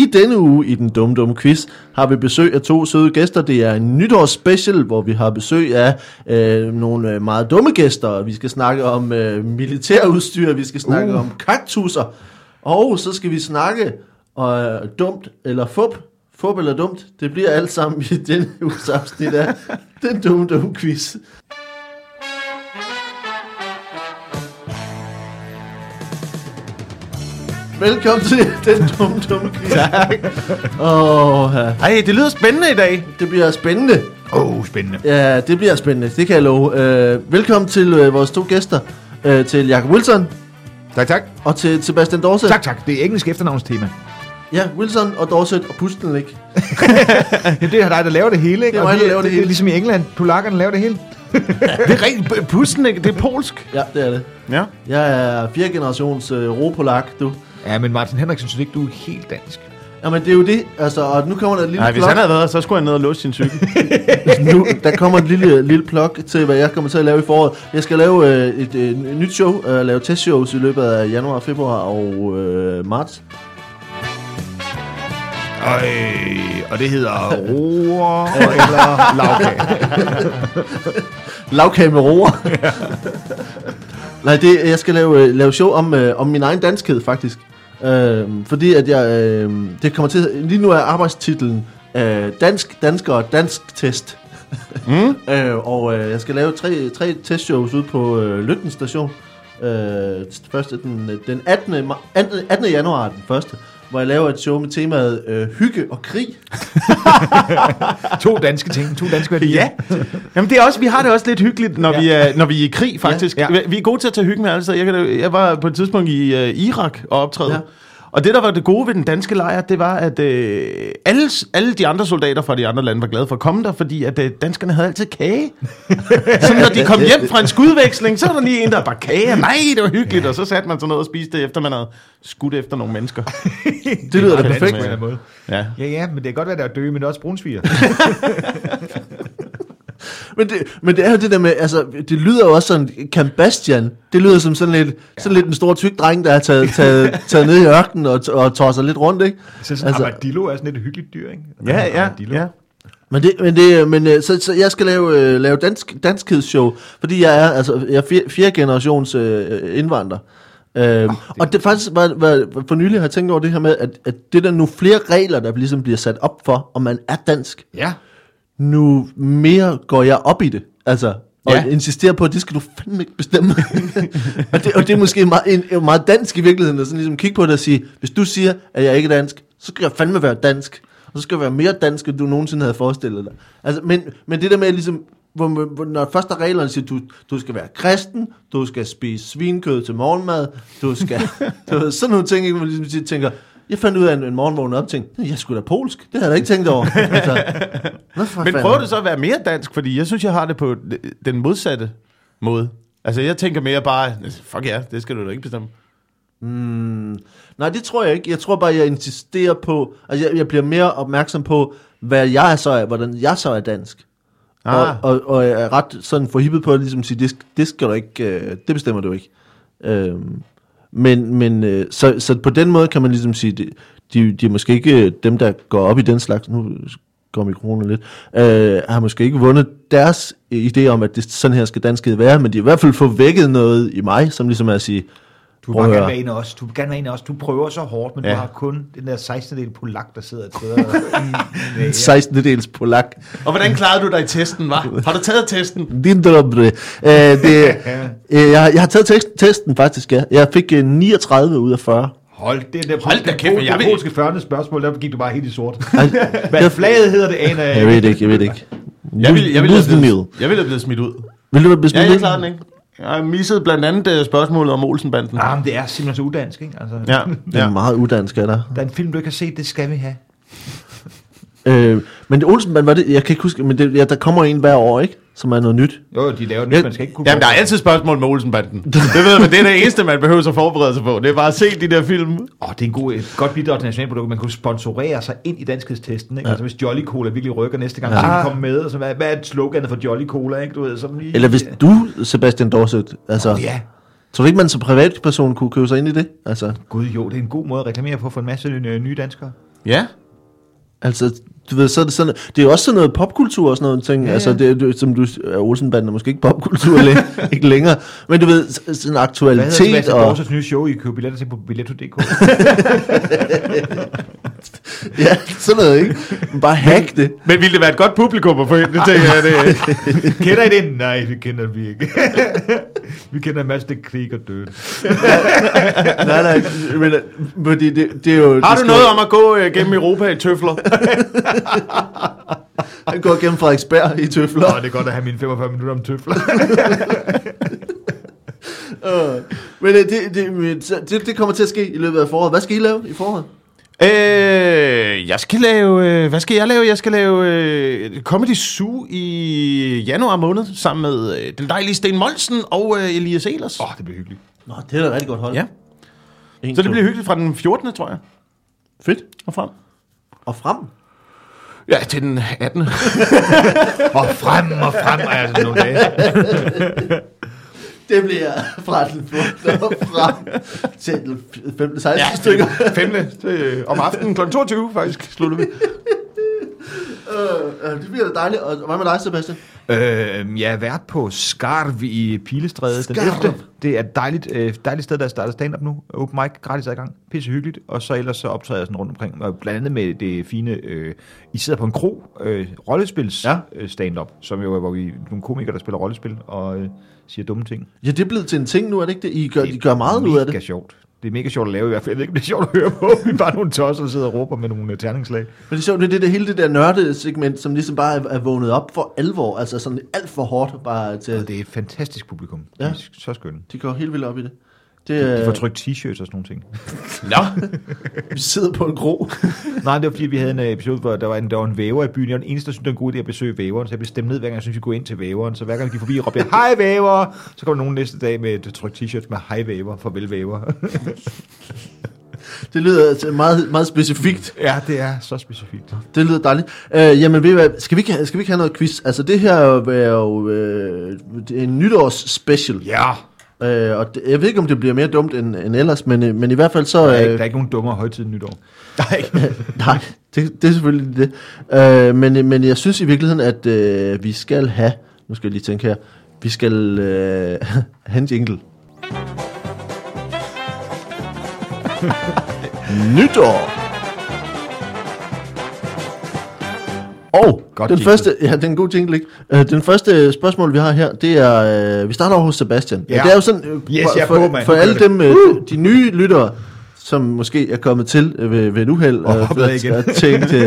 I denne uge i den dumme dumme quiz har vi besøg af to søde gæster. Det er en nytårsspecial, hvor vi har besøg af øh, nogle øh, meget dumme gæster. Vi skal snakke om øh, militærudstyr, vi skal snakke uh. om kaktusser, og så skal vi snakke øh, dumt eller fup. Fup eller dumt, det bliver alt sammen i denne uges afsnit af den dumme dumme quiz. Velkommen til den dumme dumme quiz. Tak. Åh, ja. Ej, det lyder spændende i dag. det bliver spændende. Åh, oh, spændende. Ja, det bliver spændende, det kan jeg love. Uh, velkommen til uh, vores to gæster, uh, til Jacob Wilson Tak, tak. og til Sebastian Dorset. Tak, tak. Det er engelsk efternavnstema. Ja, Wilson og Dorset og Pustelik. Jamen, det er dig, der laver det hele, ikke? Det er mig, der laver det det, hele. er ligesom i England. Polakkerne laver det hele. Det er rent pusten, ikke? Det er polsk. Ja, det er det. Ja. Jeg er fjerde generations uh, ropolak, du. Ja, men Martin Henriksen synes ikke, du er helt dansk. Jamen, det er jo det. Altså, og nu kommer der et lille Nej, hvis han havde været så skulle han ned og låse sin cykel. nu, der kommer et lille, lille plok til, hvad jeg kommer til at lave i foråret. Jeg skal lave øh, et øh, nyt show, øh, lave testshows i løbet af januar, februar og øh, marts. Øj, og det hedder roer eller lavkage. Lavkage med roer. Nej, det, jeg skal lave, øh, lave show om, øh, om min egen danskhed, faktisk. Øh, fordi at jeg, øh, det kommer til, lige nu er arbejdstitlen øh, Dansk, Dansker og Dansk Test. Mm. øh, og øh, jeg skal lave tre, tre testshows ude på øh, Lykken station. Øh, første, den, den 18. ma- 18. 18. januar den første, hvor jeg laver et show med temaet øh, hygge og krig. To danske ting, to danske værdier. ja. Jamen, det er også, vi har det også lidt hyggeligt, når, ja. vi, er, når vi er i krig, faktisk. Ja. Ja. Vi er gode til at tage hyggen med altså. Jeg, kan, jeg var på et tidspunkt i uh, Irak og optræde. Ja. Og det, der var det gode ved den danske lejr, det var, at øh, alle, alle de andre soldater fra de andre lande var glade for at komme der, fordi at øh, danskerne havde altid kage. så når de kom hjem fra en skudveksling, så var der lige en, der bare kage. Nej, det var hyggeligt. Og så satte man sig ned og spiste det, efter man havde skudt efter nogle mennesker. Det lyder da perfekt. måde. Ja. Ja, ja, men det kan godt være, der er døde, men det er også brunsviger. Men det, men det er jo det der med, altså, det lyder jo også sådan, Camp Bastian, det lyder som sådan lidt, ja. sådan lidt en stor tyk dreng, der er taget, taget, taget ned i ørkenen og, og tosser lidt rundt, ikke? Så sådan, Altså- altså, armadillo er sådan et hyggeligt dyr, ikke? Ja, ja, Armadillo. ja. Men, det, men, det, men øh, så, så jeg skal lave, øh, lave dansk, danskhedsshow, fordi jeg er, altså, jeg er fjerde generations øh, indvandrer. Øhm, oh, og det faktisk var, var, for nylig har jeg tænkt over det her med, at, at det er der nu flere regler, der ligesom bliver sat op for, om man er dansk. Ja. Nu mere går jeg op i det. Altså, og ja. Insisterer på, at det skal du fandme ikke bestemme. og, det, og det er måske meget, en, en meget dansk i virkeligheden, at sådan ligesom kigge på det og sige, hvis du siger, at jeg ikke er dansk, så skal jeg fandme være dansk. Og så skal jeg være mere dansk, end du nogensinde havde forestillet dig. Altså, men, men det der med ligesom, hvor, hvor, når først er reglerne siger, du, du skal være kristen, du skal spise svinkød til morgenmad, du skal, du ved, sådan nogle ting, ikke, hvor man ligesom siger- tænker, jeg fandt ud af en, en morgenvågen op og tænkte, jeg skulle da polsk, det havde jeg da ikke tænkt over. altså, Men prøv det så at være mere dansk, fordi jeg synes, jeg har det på den modsatte måde. Altså, jeg tænker mere bare, fuck ja, det skal du da ikke bestemme. Mm, nej, det tror jeg ikke. Jeg tror bare, jeg insisterer på, altså jeg, jeg bliver mere opmærksom på, hvad jeg så er, hvordan jeg så er dansk. Ah. Og, og, og jeg er ret sådan forhippet på at ligesom sige, det, det skal du ikke, øh, det bestemmer du ikke. Øhm, men men øh, så, så på den måde kan man ligesom sige, de, de, de er måske ikke øh, dem, der går op i den slags, nu går mikrofonen lidt, øh, har måske ikke vundet deres idé om, at det, sådan her skal danskhed være, men de har i hvert fald fået vækket noget i mig, som ligesom er at sige, du vil Prøv bare at gerne være en af os. Du vil gerne være en af os. Du prøver så hårdt, men ja. Ja. du har kun den der 16. del polak, der sidder et sted. og- ja. 16. dels polak. Og hvordan klarede du dig i testen, var? Har du taget testen? Din dobre. Øh, det, øh, jeg, jeg har taget tekst, testen faktisk, ja. Jeg fik øh, 39 ud af 40. Hold det der Hold da det kæft, jeg det vil- polske 40. spørgsmål, der gik du bare helt i sort. Hvad jeg, flaget hedder det, aner jeg jeg ved det ikke, jeg ved det ikke. Jeg ville, jeg ville, have, Lustemil. blevet, jeg ville have blevet smidt ud. Vil du være blevet Ja, smidt jeg ud? klarede den ikke. Jeg har misset blandt andet øh, spørgsmålet om Olsenbanden. Ah, men det er simpelthen så udansk, ikke? Altså, Ja, Det er ja. meget udansk af dig. Der er en film, du ikke har set, det skal vi have. Øh, men det Olsenband var det, jeg kan ikke huske, men det, ja, der kommer en hver år, ikke? Som er noget nyt. Jo, de laver nyt, man skal ikke kunne... Jamen, der er altid spørgsmål med Olsenbanden. Det ved men det er det eneste, man behøver at forberede sig på. Det er bare at se de der film. Åh, oh, det er en god, et godt bidrag til nationalprodukt. Man kunne sponsorere sig ind i danskhedstesten, ikke? Ja. Altså hvis Jolly Cola virkelig rykker næste gang, ja. så kan komme med. Og så, hvad, hvad er sloganet for Jolly Cola, ikke? Du ved, som lige... Eller hvis du, Sebastian Dorset, altså, Oh, ja. tror du ikke, man som privatperson kunne købe sig ind i det? Altså, Gud jo, det er en god måde at reklamere på for en masse nye, nye danskere. Ja. Altså, du ved, så er det sådan, det er også sådan noget popkultur og sådan noget ting. Ja, Ja, altså, det, det, som du, Olsenbanden er måske ikke popkultur læ- ikke længere. Men du ved, sådan Hvad hedder aktualitet Sebastian og... Nye show, I køber billetter til på billetto.dk? Ja, sådan noget, ikke? Bare hack det. Men ville det være et godt publikum at få ind? Det tænker jeg, det kender I det? Nej, det kender vi ikke. vi kender en masse, det krig og død. Nej, nej, men, men det, det, er jo... Har du noget om at gå øh, gennem Europa i tøfler? Han går gennem Frederiksberg i tøfler. Nå, det er godt at have mine 45 minutter om tøfler. Øh, Men øh, det, det, det, det kommer til at ske i løbet af foråret. Hvad skal I lave i foråret? Øh, jeg skal lave... Øh, hvad skal jeg lave? Jeg skal lave øh, Comedy Zoo i januar måned, sammen med øh, den dejlige Sten Molsen og øh, Elias Elers. Åh, oh, det bliver hyggeligt. Nå, det er da rigtig godt hold. Ja, En, så det to. bliver hyggeligt fra den 14. tror jeg, Fedt. og frem. Og frem. Ja, til den 18. Og frem og frem er altså nogle dage. Det bliver fra den 14. og frem til den 15. 16. Ja, stykker. 5. Øh, om aftenen kl. 22 faktisk slutter vi. Øh, øh, det bliver da dejligt. Og hvad med dig, Sebastian? Øh, jeg er vært på Skarv i Pilestræde den Skarv. 11. Det er et dejligt, øh, dejligt sted, der starter stand-up nu. Open mic, gratis adgang. Pisse hyggeligt. Og så ellers så optræder jeg sådan rundt omkring. Og blandt andet med det fine, øh, I sidder på en kro, øh, rollespils Ja. stand-up, som jo er, hvor vi er nogle komikere, der spiller rollespil og øh, siger dumme ting. Ja, det er blevet til en ting nu, er det ikke det? I gør, I gør meget ud af det. Mega sjovt. Det er mega sjovt at lave i hvert fald. Jeg ved ikke, om det er sjovt at høre på. Vi er bare nogle tosser, der sidder og råber med nogle øh, terningslag. Men det er sjovt, det er det, det hele det der nørde-segment, som ligesom bare er, er vågnet op for alvor. Altså sådan alt for hårdt bare til... Og det er et fantastisk publikum. De Ja. er så skønne. De går helt vildt op i det. Det, De er, får trykt t-shirts og sådan nogle ting. Nå, vi sidder på en gro. Nej, det var fordi, vi havde en øh, episode, hvor der var en, der var en væver i byen. Jeg var den eneste, der syntes, det var en god idé at besøge væveren, så jeg blev stemt ned, hver gang jeg synes, vi går ind til væveren. Så hver gang vi gik forbi, råbte jeg, hej væver! Så kom der nogen næste dag med et trykt t-shirt med hej væver, farvel væver. Det lyder altså meget, meget specifikt. ja, det er så specifikt. Det lyder dejligt. Øh, jamen, ved I hvad, skal vi, skal vi ikke have noget quiz? Altså, det her er jo, øh, det er en nytårs special. Ja! Øh, og det, jeg ved ikke, om det bliver mere dumt end, end ellers, men, øh, men i hvert fald så... Der er, ikke, Øh, der er ikke nogen dummere højtid end nytår. nej. nej, det, det er selvfølgelig det. Øh, men, men jeg synes i virkeligheden, at øh, vi skal have... Nu skal jeg lige tænke her. Vi skal øh, have en jingle. Nytår! Godt den jingle. første, ja, det er en god jingle, ikke? Uh, den første spørgsmål, vi har her, det er, uh, vi starter over hos Sebastian. Ja. Det er jo sådan, uh, Yes, for, jeg for, på, mand. for alle dem, uh, de nye lyttere, som måske er kommet til uh, ved, ved et uheld, Og hoppet af igen. tænkt, uh,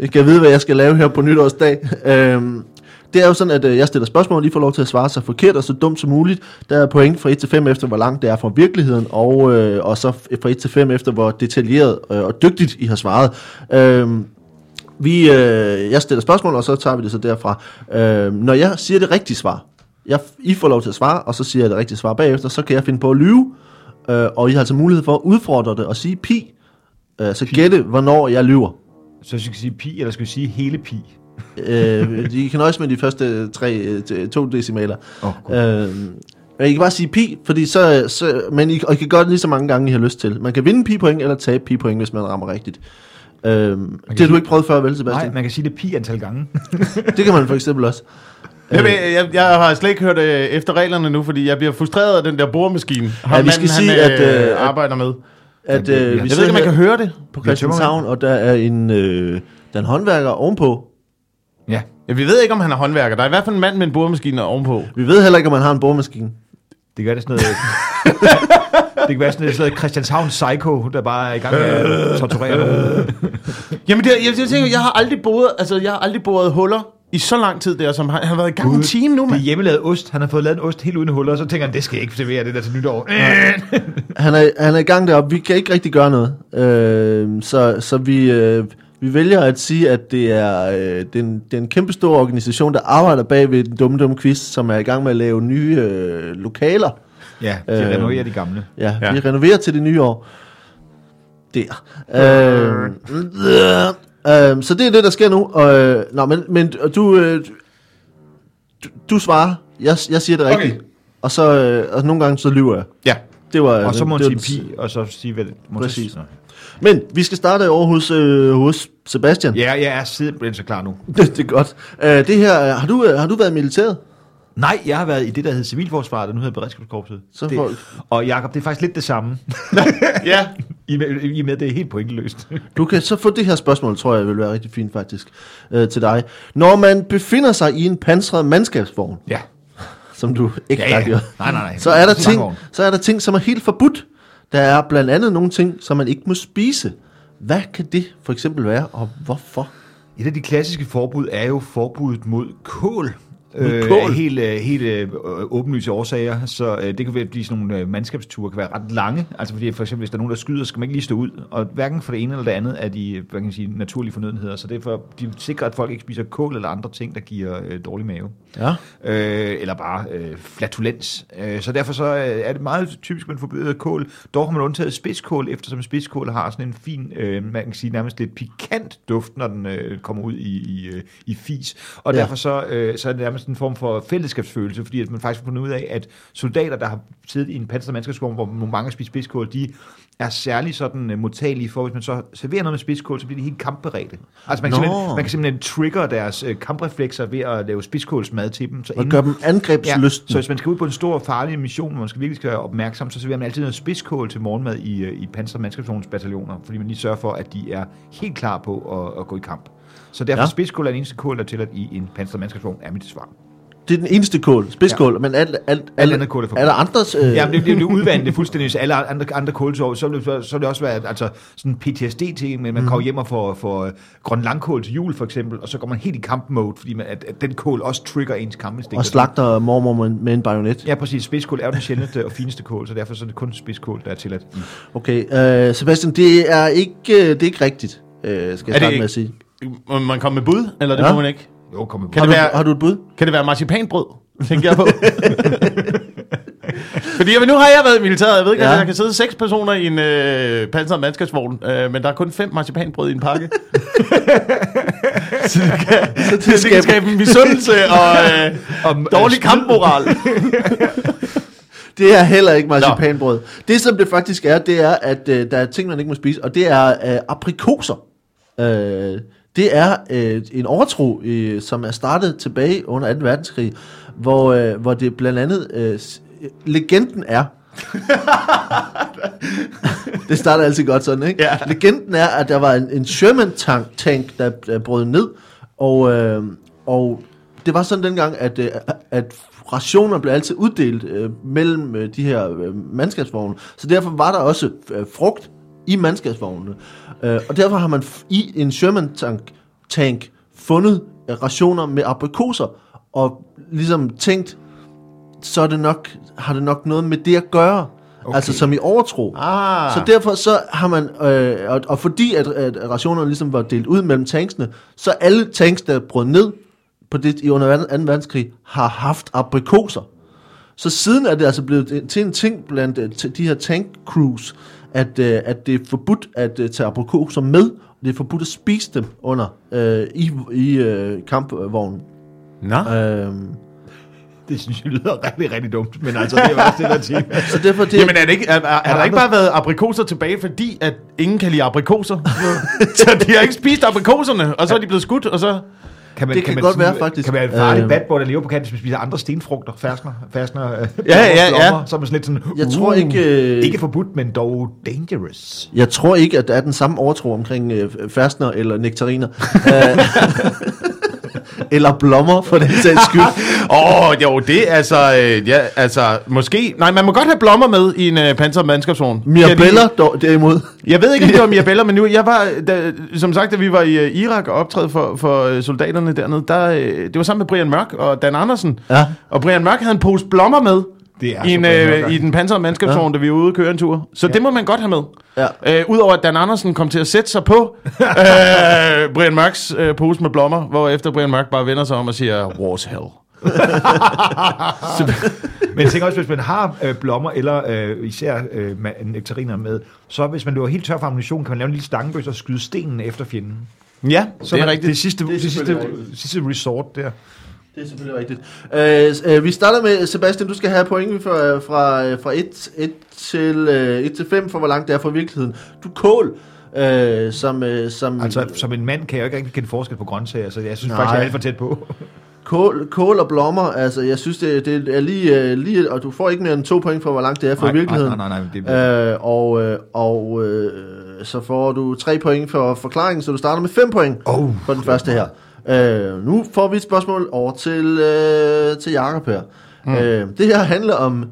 jeg kan vide, hvad jeg skal lave her på nytårsdag. Uh, det er jo sådan, at uh, jeg stiller spørgsmål, og de får lov til at svare så forkert og så dumt som muligt. Der er point fra 1 til 5 efter, hvor langt det er fra virkeligheden, og, uh, og så fra 1 til 5 efter, hvor detaljeret uh, og dygtigt I har svaret. Uh, vi, øh, jeg stiller spørgsmål, og så tager vi det så derfra. Øh, når jeg siger det rigtige svar, jeg, I får lov til at svare, og så siger jeg det rigtige svar bagefter, så kan jeg finde på at lyve, øh, og I har altså mulighed for at udfordre det og sige pi. Øh, så gætte, hvornår jeg lyver. Så skal vi sige pi, eller skal vi sige hele pi? Øh, I kan nøjes med de første tre, øh, to decimaler. Oh, Øh, men I kan bare sige pi, fordi så, så men I, og I kan gøre det lige så mange gange, I har lyst til. Man kan vinde pi point eller tabe pi point, hvis man rammer rigtigt. Øh, det har du ikke prøvet før, vel Sebastian? Nej, man kan sige det pi antal gange. Det kan man for eksempel også. Jeg, ved, jeg, jeg har slet ikke hørt øh, efter reglerne nu, fordi jeg bliver frustreret af den der boremaskine, Ja, vi skal manden, sige, han, at, øh, øh, at- arbejder med. At, øh, jeg vi ved Jeg ved ikke, om man kan høre det. på Christianshavn, og der er en, øh, der er en håndværker ovenpå. ja. Ja, vi ved ikke, om han er håndværker. Der er i hvert fald en mand med en boremaskine ovenpå. Vi ved heller ikke, om han har en boremaskine. Det gør det sådan noget... det kan være sådan noget Christianshavn Psycho, der bare er i gang med at torturere nogen. Jamen, det, jeg, jeg, tænker, jeg har aldrig boet, altså, jeg har aldrig boret huller i så lang tid der, som han, han har været i gang en time nu, Det er mand. hjemmelavet ost. Han har fået lavet en ost helt uden huller, og så tænker han, det skal jeg ikke servere det der til nytår. Han er, han er i gang deroppe. Vi kan ikke rigtig gøre noget. Øh, så så vi, øh, vi vælger at sige, at det er, øh, det, er en, det er en kæmpe stor organisation, der arbejder bag ved den dumme, dumme quiz, som er i gang med at lave nye øh, lokaler. Ja, de Øh, renoverer de gamle. Ja, Ja. vi renoverer til det nye år. Der. Øh, øh, så det er det, der sker nu. Og, øh, nå, men, men du, øh, du, du svarer. Jeg, jeg siger det Okay. rigtigt. Og så og nogle gange så lyver jeg. Ja. Det var, Og så må han var sige pi, og så sige, hvad det må Præcis. Men vi skal starte over hos, øh, hos Sebastian. Ja, jeg er simpelthen så klar nu. Det, det er godt. Uh, det her, øh, har du, øh, har du været i militæret? Nej, jeg har været i det, der hedder civilforsvaret, og nu hedder Beredskabskorpset. Så det, Og Jakob, det er faktisk lidt det samme. Ja. I med, I med, det er helt pointløst. Du kan så få det her spørgsmål, tror jeg vil være rigtig fint faktisk, øh, til dig. Når man befinder sig i en pansret mandskabsvogn, ja. som du ikke Ja, ja, gør, Nej, nej, nej. så er, der ting, så er der ting, som er helt forbudt. Der er blandt andet nogle ting, som man ikke må spise. Hvad kan det for eksempel være, og hvorfor? Et af de klassiske forbud er jo forbuddet mod kål. Øh, af helt, øh, helt øh, åbenlyse årsager, så øh, det kan være, blive sådan nogle øh, mandskabsture, kan være ret lange. Altså fordi for eksempel, hvis der er nogen, der skyder, så skal man ikke lige stå ud. Og hverken for det ene eller det andet er de hvad kan man sige, naturlige fornødenheder. Så derfor de sikrer, at folk ikke spiser kål eller andre ting, der giver øh, dårlig mave. Ja. øh, eller bare øh, flatulens. Øh, så derfor så øh, er det meget typisk, at man forbyder kål. Dog har man undtaget spidskål, eftersom spidskål har sådan en fin, øh, man kan sige nærmest lidt pikant duft, når den øh, kommer ud i, i, øh, i fis. Og Ja. derfor så, øh, så er det nærmest en form for fællesskabsfølelse, fordi at man faktisk har fundet ud af, at soldater, der har siddet i en mandskabsvogn, hvor mange har spist spidskål, de er særlig sådan uh, modtagelige for, hvis man så serverer noget med spidskål, så bliver de helt kampberedte. Altså man kan, Nå. simpelthen, man kan simpelthen trigger deres uh, kampreflekser ved at lave spidskålsmad til dem. Så Og gør dem Ja, angrebslystne. så hvis man skal ud på en stor farlig mission, hvor man skal virkelig skal være opmærksom, så serverer man altid noget spidskål til morgenmad i, øh, i Panzer mandskabsvognsbataljoner, fordi man lige sørger for, at de er helt klar på at, at gå i kamp. Så derfor Ja. spidskål er den eneste kål, der er tilladt i en Panzer mandskabsvogn, er mit svar. Det er den eneste kål, spidskål, ja. men alt, alt, alt, andet kål er er der andres... Øh, Ja, men det, det, det er udvandet, det fuldstændig, så alle andre, andre kålsår, så vil, det, så vil det også være altså, sådan PTSD-ting, men man Mhm. kommer hjem og får, får øh, grøn langkål til jul for eksempel, og så går man helt i kampmode, fordi man, at, at den kål også trigger ens kampestik. og slagter mormor med, med en bajonet. Ja, præcis. Spidskål er jo den sjældneste og fineste kål, så derfor så er det kun spidskål, der er tilladt. Okay, øh, Sebastian, det er ikke, øh, det er ikke rigtigt, øh, skal jeg starte med at sige. Må man komme med bud, eller det Ja. må man ikke? Jo, kom med. Kan Har det du, være- har du et bud? Kan det være marcipanbrød, tænker jeg på? Fordi jamen, nu har jeg været i militæret. Jeg ved ikke, Ja. der kan sidde seks personer i en øh, pansret mandskabsvogn, øh, men der er kun fem marcipanbrød i en pakke. så det kan, så det, det kan skabe en misundelse og øh, Om, dårlig øh, kampmoral. Det er heller ikke marcipanbrød. Det, som det faktisk er, det er, at øh, der er ting, man ikke må spise, og det er øh, aprikoser. Øh, det er øh, en overtro, øh, som er startet tilbage under 2. verdenskrig, hvor, øh, hvor det blandt andet, øh, legenden er, det starter altid godt sådan, ikke? Ja. Legenden er, at der var en, en Sherman-tank, tank, der, der brød ned, og, øh, og det var sådan dengang, at, øh, at rationer blev altid uddelt øh, mellem øh, de her øh, mandskabsvogne, så derfor var der også øh, frugt i mandskabsvognene, øh, og derfor har man i en Sherman-tank tank fundet rationer med aprikoser, og ligesom tænkt, så er det nok, har det nok noget med det at gøre. Okay. Altså som i overtro. Ah. Så derfor så har man, øh, og, og fordi at, at rationerne ligesom var delt ud mellem tanksene, så alle tanks, der brød ned på det i under 2. verdenskrig, har haft aprikoser. Så siden er det altså blevet til en ting blandt øh, de her tank crews, at, øh, at det er forbudt at øh, tage aprikoser med, og det er forbudt at spise dem under øh, i, i øh, kampvognen. Nå. Øh, Det synes jeg lyder rigtig, rigtig dumt, men altså, det er også det, der så derfor det, Jamen er, det ikke, er, er, er der ikke bare været aprikoser tilbage, fordi at ingen kan lide aprikoser? så de har ikke spist aprikoserne, og så er de blevet skudt, og så... Kan man, Det kan man godt sige- være, faktisk. Kan være en farlig Øh. bad boy, der lever på kanten, hvis man spiser andre stenfrugter, ferskner, ferskner, øh, Ja, ja, ja. blommer, Så er man sådan lidt sådan, Jeg tror ikke, øh, Ikke forbudt, men dog dangerous. Jeg tror ikke, at der er den samme overtro omkring øh, færstner eller nektariner. Eller blommer, for den sags skyld. Åh, oh, jo, det er altså... Øh, ja, altså, måske... Nej, man må godt have blommer med i en øh, pansret mandskabsvogn. Mirabella dog, derimod. Jeg ved ikke, om det var Mirabella, men nu, jeg var, da, som sagt, da vi var i øh, Irak og optræde for, for øh, soldaterne dernede, der, øh, det var sammen med Brian Mørk og Dan Andersen. Ja. Og Brian Mørk havde en pose blommer med Det er i, en, øh, i den pansrede mandskabsvogn, da vi var ude og køre en tur. Så ja. det må man godt have med. Ja. Øh, Udover at Dan Andersen kom til at sætte sig på øh, Brian Mørks øh, pose med blommer, hvor efter Brian Mørk bare vender sig om og siger, War's hell. Men jeg tænker også, hvis man har øh, blommer, eller øh, især øh, nektariner med, så hvis man løber helt tør for ammunition, kan man lave en lille stangebøs og skyde stenen efter fjenden. Ja, Så det er man, rigtigt. Det sidste, det, sidste, selvfølgelig sidste resort der. Det er selvfølgelig rigtigt. Øh, øh, vi starter med, Sebastian, du skal have point fra, fra, fra 1, 1 til, øh, 1 til 5 for, hvor langt det er fra virkeligheden. Du kål. øh, som, øh, som Altså, som en mand kan jeg jo ikke rigtig kende forskel på grøntsager, så jeg synes Nej. faktisk, jeg er alt for tæt på. kål, kål og blommer. Altså, jeg synes, det, det er lige, øh, lige, og du får ikke mere end to point for, hvor langt det er fra Nej, virkeligheden. nej, nej, nej, det- øh, og øh, og øh, så får du tre point for forklaringen, så du starter med fem point Oh, for den første her. Øh, nu får vi et spørgsmål over til, øh, til Jakob her. Mm. Øh, det her handler om,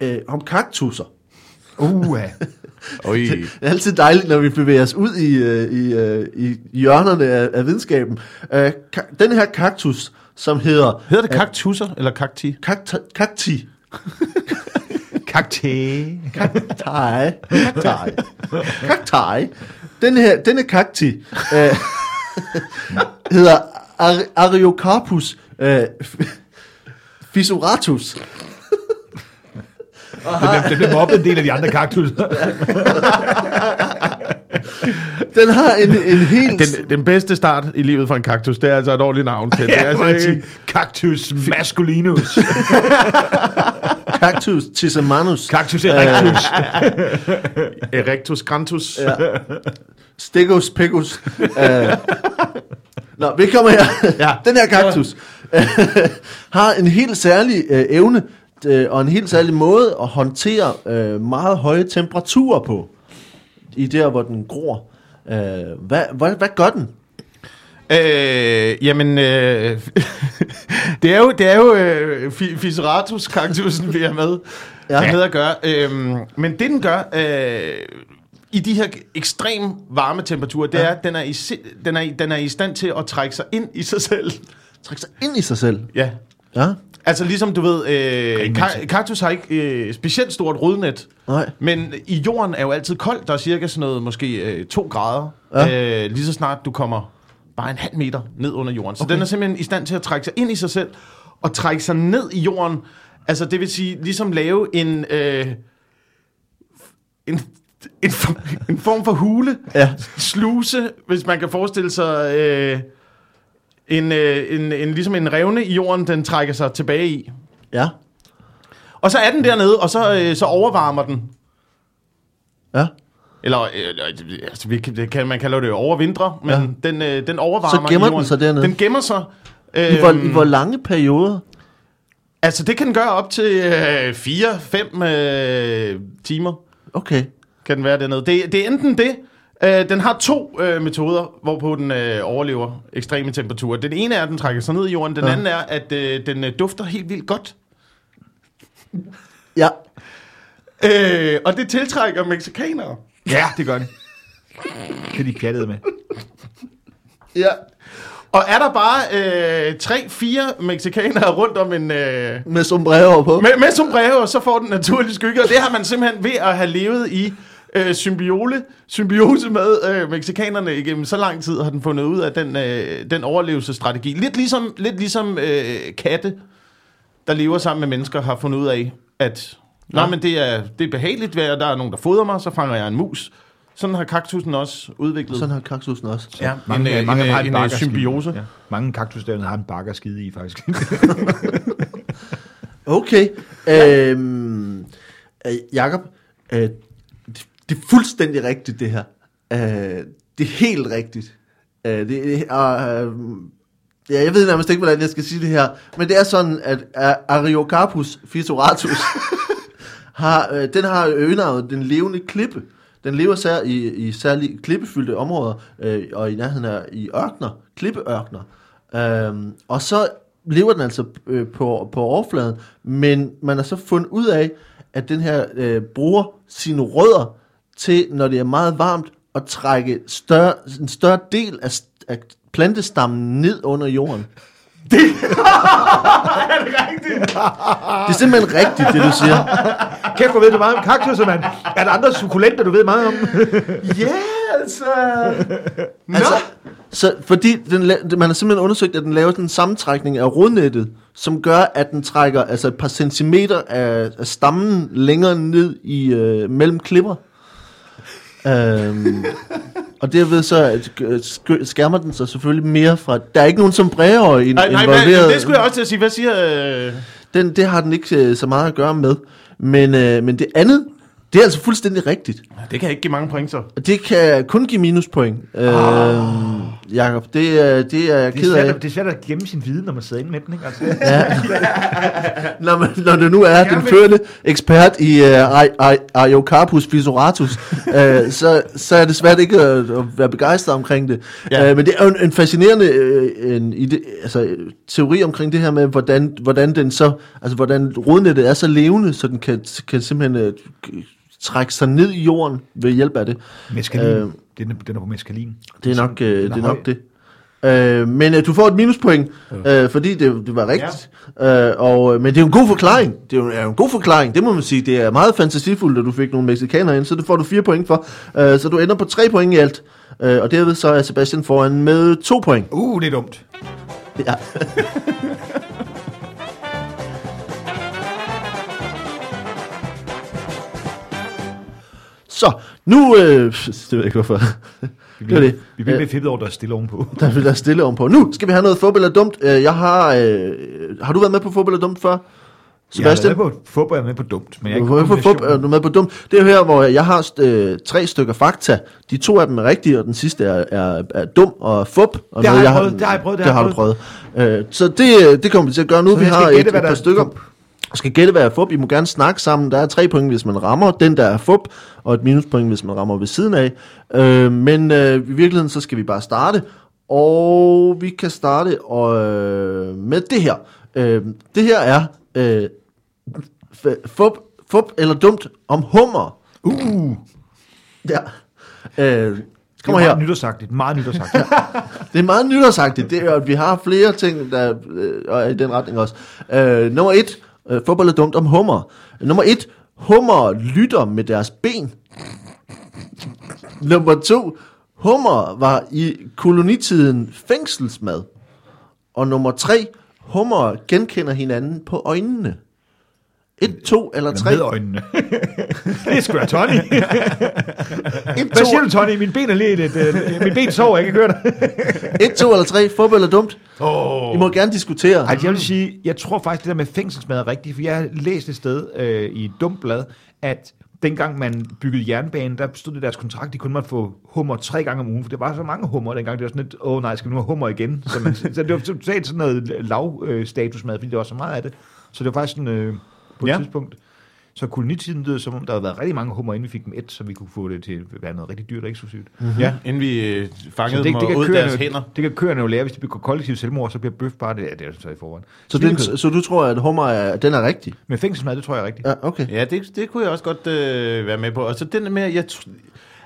øh, om kaktusser. Uh, Oj. Det er altid dejligt, når vi bevæger os ud i, øh, i, øh, i hjørnerne af, af videnskaben. Øh, ka- den her kaktus, som hedder Hedder det kaktusser eller kakti? kakta, kakti, kakté. kaktai, kaktai, kaktai, den her, denne kakti øh, hedder Ar- Ariocarpus øh, fisuratus. Det blev, det blev mobbet en del af de andre kaktusser. Den har en, en helt... Den, den bedste start i livet for en kaktus, det er altså et ordentligt navn til. Det er Ja, altså ikke. Cactus masculinus. Cactus tissemanus. Cactus erectus. Erectus grantus. Ja. Stegos pecus. Nå, vi kommer her. Ja. Den her kaktus har en helt særlig øh, evne øh, og en helt særlig måde at håndtere øh, meget høje temperaturer på. I der, hvor den gror. Øh, hvad, hvad, hvad gør den? Øh, jamen, øh, det er jo, det er jo øh, fi- Fiseratus kaktusen, vi er med, ja. med at gøre. Øh, men det, den gør øh, i de her ekstrem varme temperaturer, det Ja. er, at den er, i, den, er, i- den er i stand til at trække sig ind i sig selv. Træk sig ind i sig selv. Ja. Ja, Altså ligesom du ved, øh, kaktus har ikke øh, specielt stort rodnet, nej. men i jorden er jo altid koldt. Der er cirka sådan noget, måske øh, to grader, ja. øh, lige så snart du kommer bare en halv meter ned under jorden. Så okay. den er simpelthen i stand til at trække sig ind i sig selv, og trække sig ned i jorden. Altså det vil sige, ligesom lave en... Øh, en en, en form for hule, Ja. sluse, hvis man kan forestille sig øh, en, øh, en, en, ligesom en revne i jorden, den trækker sig tilbage i. Ja. Og så er den dernede, og så, øh, så overvarmer den. Ja. Eller, øh, altså, vi kan, det kan, man kalder det jo overvintre, men Ja. den, øh, den overvarmer Så gemmer den sig dernede? Den gemmer sig. I, hvor, øhm, I hvor lange perioder? Altså, det kan gøre op til øh, 4-5 øh, timer, Okay. Kan den være dernede. Det, det er enten det, øh, den har to øh, metoder, hvorpå den øh, overlever ekstreme temperaturer. Den ene er, at den trækker sig ned i jorden. Den Ja. anden er, at øh, den øh, dufter helt vildt godt. Ja. Øh, og det tiltrækker mexikanere. Ja, det gør det. Det er de pjattede med. Ja. Og er der bare øh, tre-fire mexikanere rundt om en... Øh, Med sombrero på. med, med sombrero, så får den naturlig skygge, og det har man simpelthen ved at have levet i øh, symbiole, symbiose med øh, mexikanerne igennem så lang tid, har den fundet ud af den, øh, den overlevelsesstrategi. Lidt ligesom, lidt ligesom øh, katte, der lever sammen med mennesker, har fundet ud af, at Ja. ja. men det er, det er behageligt, at der er nogen, der fodrer mig, så fanger jeg en mus. Sådan har kaktusen også udviklet. Sådan har kaktusen også. ja, Mange, en, øh, mange en, har en, en, en, en symbiose. Ja. Mange kaktusdævne har en bakker skide i, faktisk. Okay. Øhm, øh, Jakob, øh, det, er fuldstændig rigtigt, det her. Øh, det er helt rigtigt. Øh, det, og, øh, ja, jeg ved nærmest ikke, hvordan jeg skal sige det her, men det er sådan, at Ariocarpus fissuratus, har, øh, den har øgenavnet den levende klippe. Den lever sær i, i særligt klippefyldte områder, øh, og i nærheden af i ørkner, klippeørkner. Øhm, og så lever den altså øh, på, på overfladen, men man har så fundet ud af, at den her øh, bruger sine rødder til, når det er meget varmt, at trække større, en større del af, af plantestammen ned under jorden. er det rigtigt? Det er simpelthen rigtigt, det du siger. Kæft, hvor ved du meget om kaktusser, mand. Er der andre sukulenter, du ved meget om? Ja, altså... Nå. Altså, så fordi den, man har simpelthen undersøgt, at den laver sådan en sammentrækning af rodnettet, som gør, at den trækker altså et par centimeter af, af stammen længere ned i øh, mellem klipper. Øhm, og derved så at, øh, sk- skærmer den sig selvfølgelig mere fra... Der er ikke nogen sombreroer in, Nej, nej, involveret. men, det skulle jeg også til at sige. Hvad siger... Øh... Den, det har den ikke øh, så meget at gøre med. Men, øh, men det andet, Det er altså fuldstændig rigtigt. Det kan ikke give mange point, så. Det kan kun give minuspoint, øh, Jacob. Det, er- det er jeg Det ked af. at- det er svært at gemme sin viden, når man sidder inde med den, ikke? Altså, Når, man, når du nu er den førende ekspert i uh, Ariocarpus fisuratus, uh, så, så er det svært ikke at, at være begejstret omkring det. Ja. Ja. Uh, men det er jo en, en fascinerende uh, en ide, altså, øh, teori omkring det her med, hvordan, hvordan, den så, altså, hvordan rodnettet er så levende, så den kan, kan simpelthen uh, trække sig ned i jorden ved hjælp af det. meskalin. Øh, Øh, den, den er på meskalin. Det er nok, øh, det. Er høj. nok det. Øh, men øh, du får et minuspoint, øh, fordi det, det var rigtigt. Ja. Øh, og, men det er en god forklaring. Det er jo, jo en god forklaring, det må man sige. Det er meget fantasifuldt, at du fik nogle mexikanere ind, så det får du fire point for. Øh, så du ender på tre point i alt. Øh, og derved så er Sebastian foran med to point. Uh, det er dumt. Ja. så, nu... Øh, det ved jeg ikke, hvorfor. Vi bliver, det. vi bliver Øh, lidt fedt over, der er stille ovenpå. Der er der er stille ovenpå. Nu skal vi have noget fodbold er dumt. Øh, Jeg har... Øh, har du været med på fodbold er dumt før? Sebastian? Jeg er med på fodbold, jeg er med på dumt. Men jeg er Du er, på fodbold, er du med på dumt? Det er her, hvor jeg har øh, tre stykker fakta. De to af dem er rigtige, og den sidste er, er, er dum og fup. Og Det har noget, jeg prøvet, det har jeg prøvet, det Det har har du prøvet. Øh, så det, øh, det kommer vi til at gøre nu. Så vi har et, et par er stykker. fup. Skal gætte, hvad er fup. I må gerne snakke sammen. Der er tre point, hvis man rammer den, der er fup, og et minuspoint, hvis man rammer ved siden af. Øh, men øh, i virkeligheden, så skal vi bare starte. Og vi kan starte og, øh, med det her. Øh, det her er øh, fup, fup eller dumt om hummer. Uh, Ja. Øh, det kommer er her. meget nytårsagtigt. Meget nytårsagtigt. Det er meget nytårsagtigt. Det er, at vi har flere ting, der øh, er i den retning også. Øh, nummer et. Øh, fodbold er dumt om hummer. Nummer et. Hummer lytter med deres ben. nummer to. Hummer var i kolonitiden fængselsmad. Og nummer tre. Hummer genkender hinanden på øjnene. Et, to eller tre. Med øjnene. det er sgu da Tony. Et, Hvad siger du, Tony? Min ben er lige lidt... Uh, min ben sover, jeg kan høre dig. et, to eller tre. Fodbold er dumt. Oh. I må gerne diskutere. Ej, jeg vil sige, jeg tror faktisk, det der med fængselsmad er rigtigt, for jeg har læst et sted øh, i et dumt blad, at dengang man byggede jernbanen, der stod det deres kontrakt, de kun måtte få hummer tre gange om ugen, for det var så mange hummer dengang, det var sådan lidt, åh oh, nej, skal vi nu have hummer igen? Så, man, så det var totalt sådan noget lav øh, statusmad, fordi det var så meget af det. Så det var faktisk sådan, øh, på et Ja. tidspunkt, så kolonitiden lød som om, der havde været rigtig mange hummer, inden vi fik dem et, så vi kunne få det til at være noget rigtig dyrt og eksklusivt. Ja, inden vi øh, fangede Så dem og ud deres hænder. det kan køerne jo lære, hvis de begår kollektiv selvmord, så bliver bøf bare det, ja, det er så i forvejen. Så, den, så du tror, at hummer er, den er rigtig? Men fængselsmad, det tror jeg er rigtigt. Ja, okay. Ja, det, det kunne jeg også godt øh, være med på. Og så den med, jeg, tr-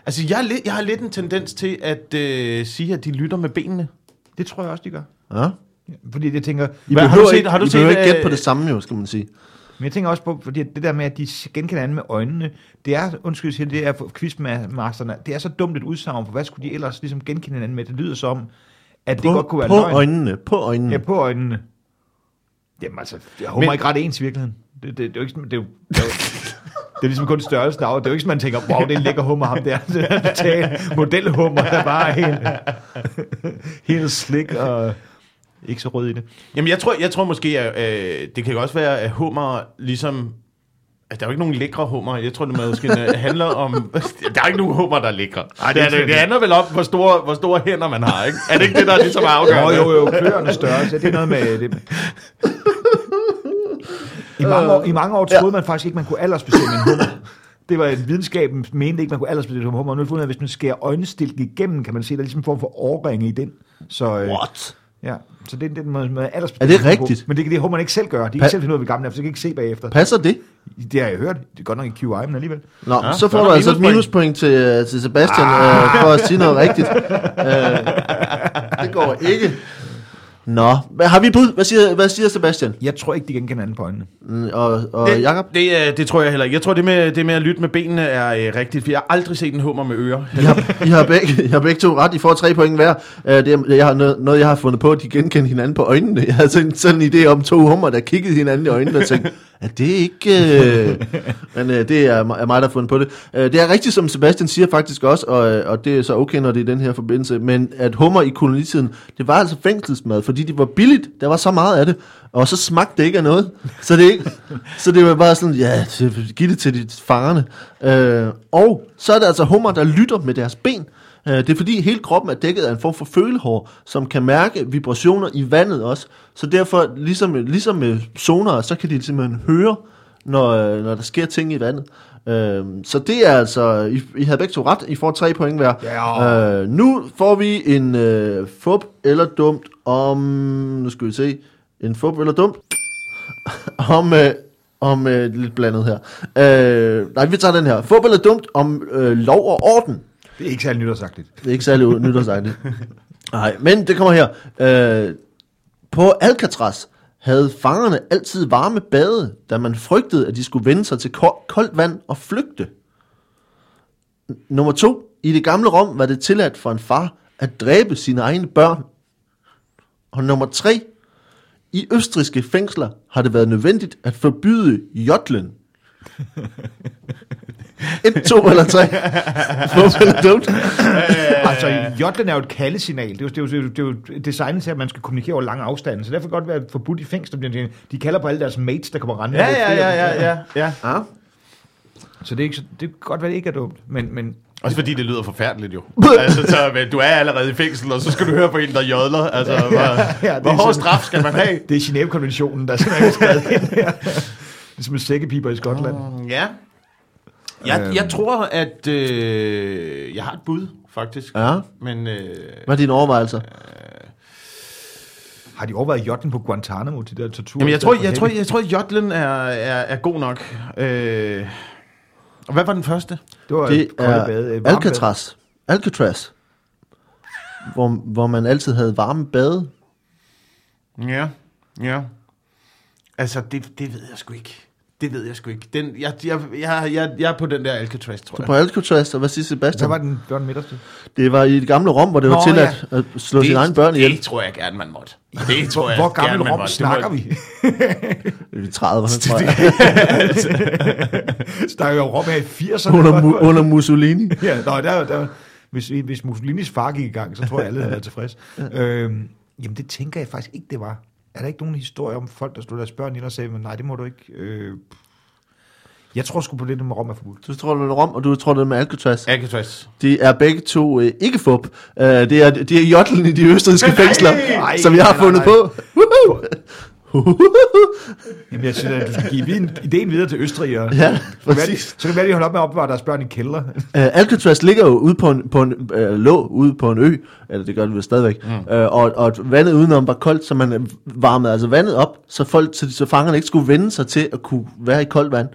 altså jeg, lidt, jeg har lidt en tendens til at øh, sige, at de lytter med benene. Det tror jeg også, de gør. Ja. Fordi jeg tænker, I Hvad, har du set- ikke, har du I set, behøver ikke gætte øh, på det samme jo, skal man sige. Men jeg tænker også på, fordi det der med, at de genkender anden med øjnene, det er, undskyld, siger, det er for quizmasterne, det er så dumt et udsagn, for hvad skulle de ellers ligesom genkende hinanden med? Det lyder som, at det På, godt kunne være på løgn. øjnene, på øjnene. Ja, på øjnene. Jamen altså, jeg håber Men- ikke ret ens i virkeligheden. Det, det, det, er jo ikke, det, er jo, det, er jo, det er ligesom kun størrelsen af. Det er jo ikke sådan, man tænker, wow, det er en lækker hummer ham der. Det er total modelhummer, der bare er helt, helt slik og ikke så rød i det. Jamen jeg tror, jeg tror måske, at øh, det kan også være, at hummer ligesom... Altså, der er jo ikke nogen lækre hummer. Jeg tror, det måske handler om... Der er ikke nogen hummer, der er lækre. Ej, det, er, det, det handler vel om, hvor store, hvor store hænder man har, ikke? Er det ikke det, der er ligesom Jo, afgørende? jo, jo, kløernes størrelse, det er noget med... Det. I mange år, i mange år troede man faktisk ikke, man kunne aldersbestemme en hummer. Det var videnskaben mente ikke, man kunne aldersbestemme en hummer. Og nu vi fundet, at hvis man skærer øjenstilken igennem, kan man se, at der er ligesom en form for årringe i den. Så, øh, What? Ja, så det er den måde, man Er det rigtigt? Men det kan det hummer ikke selv gøre. De kan Pa- ikke selv finde ud af, hvor gamle er, for så kan de ikke se bagefter. Passer det? Det har jeg hørt. Det er godt nok en QI, men alligevel. Nå, Ja, så får du altså et minuspoint. minuspoint til, til Sebastian ah. øh, for at sige noget rigtigt. Øh, det går ikke. Nå, hvad har vi bud? Hvad siger, hvad siger Sebastian? Jeg tror ikke, de genkender anden på øjnene. Mm, Og, og Det, Jacob? det, øh, det tror jeg heller ikke. Jeg tror, det med, det med at lytte med benene er øh, rigtigt, for jeg har aldrig set en hummer med ører. I har, I, har begge, I har begge to ret. I får tre point hver. Uh, det er jeg har noget, noget, jeg har fundet på, at de genkender hinanden på øjnene. Jeg havde sådan, sådan en idé om to hummer, der kiggede hinanden i øjnene og tænkte, Ja, det er ikke... Øh, men øh, det er, er mig, der har fundet på det. Øh, det er rigtigt, som Sebastian siger faktisk også, og, øh, og det er så okay, når det er i den her forbindelse, men at hummer i kolonitiden, det var altså fængselsmad, fordi det var billigt. Der var så meget af det, og så smagte det ikke af noget. Så det, ikke, så det var bare sådan, ja, giv det til de fangerne. Øh, og så er det altså hummer, der lytter med deres ben. Øh, Det er fordi hele kroppen er dækket af en form for følehår, som kan mærke vibrationer i vandet også. Så derfor, ligesom, ligesom med sonar, så kan de simpelthen høre, når, øh, når der sker ting i vandet. Øh, Så det er altså, I, I havde begge to ret, I får tre point hver. Ja. Øh, nu får vi en øh, fup eller dumt om, nu skal vi se, en fup eller dumt om, øh, om øh, lidt blandet her. Øh, nej, vi tager den her. Fup eller dumt om øh, lov og orden. Det er ikke særlig nytårsagtigt. Det er ikke særlig nytårsagtigt. Nej, men det kommer her. Øh, på Alcatraz havde fangerne altid varme bade, da man frygtede, at de skulle vende sig til koldt vand og flygte. Nummer to. I det gamle Rom var det tilladt for en far at dræbe sine egne børn. Og nummer tre. I østriske fængsler har det været nødvendigt at forbyde jodlen. Et, to eller tre. Hvorfor er det dumt? altså, jodlen er jo et kaldesignal. Det er jo, det er jo, det er jo designet til, at man skal kommunikere over lange afstande. Så derfor kan det godt være forbudt i fængsler. De- De kalder på alle deres mates, der kommer rendende. Ja, ja, ja, ja, ja, ja. Ja. Så det, er ikke, så- det kan godt være, det ikke er dumt. Men, men Også fordi det lyder forfærdeligt jo. altså, så, men du er allerede i fængsel, og så skal du høre på en, der jodler. Altså, hvor, ja, det hvor er hård straf skal man have? det er Genève-konventionen, der simpelthen er skrevet ind her. Det er som en sækkepiber i Skotland. Ja. Jeg, jeg tror, at øh, jeg har et bud, faktisk. Ja. Men øh, Hvad er dine overvejelser? Har de overvejet jodlen på Guantanamo, de der tortur? jamen, jeg, tror, jeg, tror, jeg tror, at jodlen er, er, er god nok. Øh, og hvad var den første? det var Det er bade, øh, Alcatraz. Alcatraz. Hvor, hvor man altid havde varme bade. Ja, ja. Altså, det, det ved jeg sgu ikke. Det ved jeg sgu ikke. Den, jeg, jeg, jeg, jeg, jeg er på den der Alcatraz, tror jeg. På Alcatraz, og hvad siger Hvad Sebastian? var den, hvad var den midterste? Det var i det gamle Rum, hvor det var Nå, tilladt at slå sine egne børn ihjel. Det tror jeg gerne, man måtte. Det tror jeg Hvor gammel. Det snakker må- vi? I 30'erne, tror jeg. snakker jo rum her i 80'erne. Under, Mu- under Mussolini. ja, nå, der, der, hvis, hvis Mussolinis far gik i gang, så tror jeg, alle havde været tilfreds. øhm, jamen, det tænker jeg faktisk ikke, det var. Er der ikke nogen historie om folk, der stod deres børn ind og sagde, men nej, det må du ikke. Øh, jeg tror sgu på det, med rom er forbudt. Du tror, det er Rom, og du tror, det er med Alcatraz. Alcatraz. De er begge to øh, ikke fup. Uh, det, er, det er jodlen i de østrigske fængsler, Nej, som jeg har nej, nej, fundet nej. på. Jamen, jeg synes, at du skal give ideen videre til Østrig. Og, Ja, præcis. så kan være, at de holder op med at opbevare deres børn i kælder. Uh, Alcatraz ligger jo ude på en, på en uh, lå ude på en ø, eller det gør det vel stadigvæk, mm. uh, og, og vandet udenom var koldt, så man øh, varmede altså vandet op, så, folk, så, så fangerne ikke skulle vende sig til at kunne være i koldt vand,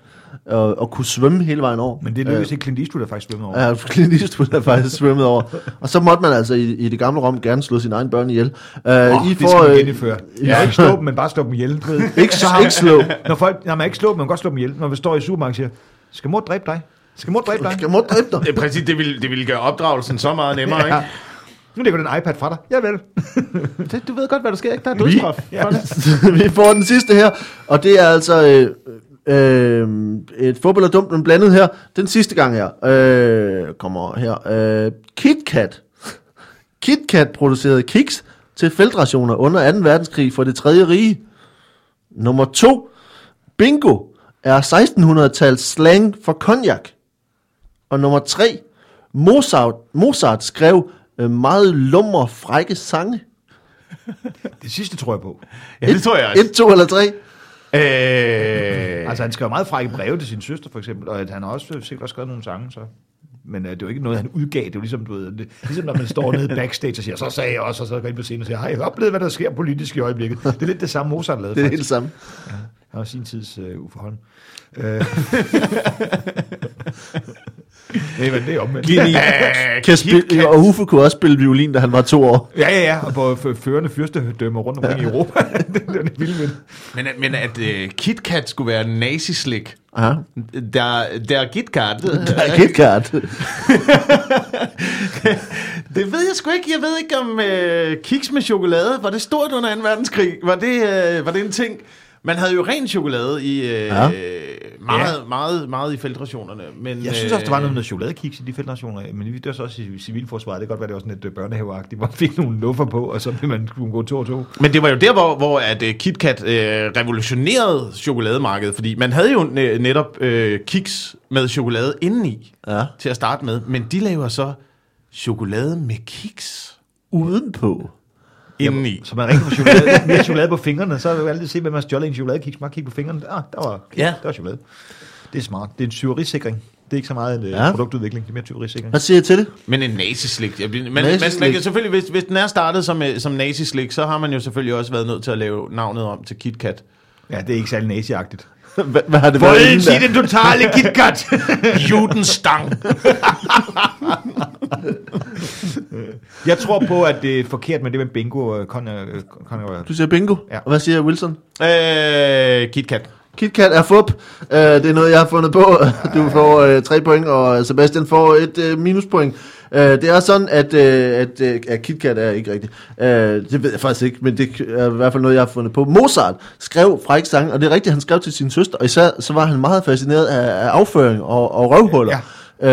og, og kunne svømme hele vejen over. Men det lykkedes ikke. Clint Eastwood er faktisk svømmet over. Ja, Clint Eastwood er faktisk svømmet over. Og så måtte man altså i, i det gamle Rom gerne slå sine egne børn ihjel. Uh, Oh, I det får, skal man øh, genindføre. Ja. Ikke slå dem, men bare slå dem ihjel. Ikke- Så har- ikke slå. Når folk, når man ikke slå dem, man kan godt slå dem ihjel. Når vi står i supermarkedet og siger, skal mor dræbe dig? Skal mor dræbe dig? Skal mor dræbe dig? Det præcis, det ville, det ville gøre opdragelsen så meget nemmere, ikke? Ja. Nu lægger du den iPad fra dig. Ja vel. Det, du ved godt, hvad der sker, ikke? Der er dødsstraf. Vi, vi får den sidste her, og det er altså øh, øh, et fodbold og dumt, men blandet her. Den sidste gang her, øh, kommer her. Øh, KitKat. KitKat producerede kiks til feltrationer under 2. verdenskrig for det tredje rige. Nummer to. Bingo er 1600-tals slang for cognac. Og nummer tre. Mozart, Mozart skrev øh, meget lumre, frække sange. Det sidste tror jeg på. Ja, det tror jeg også. Et, to eller tre. Øh, Altså, han skrev meget frække breve til sin søster, for eksempel, og at han har også sikkert også skrevet nogle sange, så... Men uh, det er jo ikke noget, han udgav. Det er jo ligesom, du ved, det, ligesom når man står nede backstage og siger, så sagde jeg også, og så går ind på scenen og siger, har jeg oplevet, hvad der sker politisk i øjeblikket? Det er lidt det samme, Mozart lavede, Det er faktisk. helt samme. Han var sin tids uh, uforhold. Uh, Nej, men det er omvendt. Kan spille, og Uffe kunne også spille violin, da han var to år. Ja, ja, ja, og på førende fyrstedømmer rundt omkring i Europa. det er det vildt vildt. men, at- men at uh, KitKat skulle være nazi-slik. Ja. Der, der KitKat. KitKat. det ved jeg sgu ikke. Jeg ved ikke om uh, kiks med chokolade, var det stort under 2. verdenskrig? Var det, uh, var det en ting? Man havde jo ren chokolade i øh, Ja. ja. meget, meget, meget i feltrationerne. Men, Jeg synes også, der var øh, noget med chokoladkiks i de feltrationer, men det var så også i civilforsvaret. Det kan godt være, det var sådan et øh, børnehaveagtigt, hvor man fik nogle nuffer på, og så ville man kunne gå to og to. Men det var jo der, hvor, hvor at, uh, KitKat uh, revolutionerede chokolademarkedet, fordi man havde jo ne- netop uh, kiks med chokolade indeni Ja. til at starte med, men de laver så chokolade med kiks Udenpå. Indeni. Så man rigtig får chokolade, mere chokolade på fingrene, så vil man altid se, hvem man stjålet en chokoladekiks. Man kigge på fingrene. Ah, der var, Ja. der var chokolade. Det er smart. Det er en tyverisikring. Det er ikke så meget en Ja. ja. produktudvikling, det er mere tyverisikring. Hvad siger jeg til det? Men en nazislik. Man, man Nazislik. slik, selvfølgelig, hvis, hvis den er startet som, øh, som nazislik, så har man jo selvfølgelig også været nødt til at lave navnet om til KitKat. Ja, det er ikke særlig naziagtigt. Hvad, hvad har det været inden den totale KitKat! Judenstang. Jeg tror på, at det er forkert med det med bingo og Conor. Conor Du siger bingo. Ja. Og hvad siger Wilson? øh, KitKat. KitKat er fup. Uh, det er noget, jeg har fundet på. Du får uh, tre point, og Sebastian får et uh, minuspoint. Uh, det er sådan, at, uh, at, uh, at KitKat er ikke rigtigt. Uh, det ved jeg faktisk ikke, men det er i hvert fald noget, jeg har fundet på. Mozart skrev fræk sange, og det er rigtigt, han skrev til sin søster, og især så var han meget fascineret af, af afføring og, og røvhuller. Ja. Uh, og,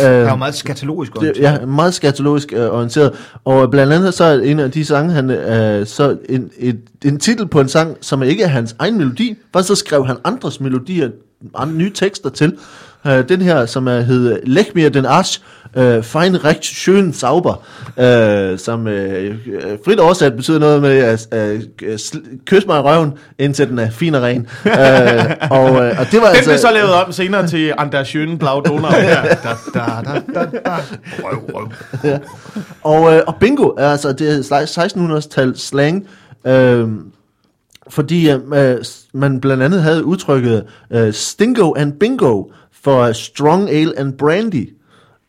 er jo uh, meget skatologisk. det, ja, meget skatologisk øh, orienteret. Og blandt andet så er en af de sange, han, øh, så en, et, en titel på en sang, som ikke er hans egen melodi, for så skrev han andres melodier, andre nye tekster til. Øh, den her, som er hed Lech mir den Arsch, øh, fein recht schön sauber, øh, som øh, øh, frit oversat betyder noget med at øh, kys mig i røven, indtil den er fin og ren. øh, og, øh, og det var Den altså... blev så lavet om senere til Anders Schön Blau Donau. Da, da, da, da, da. Røv, røv. Og, øh, og bingo er altså det er 1600-tals slang, øh, fordi øh, man blandt andet havde udtrykket øh, stingo and bingo for strong ale and brandy.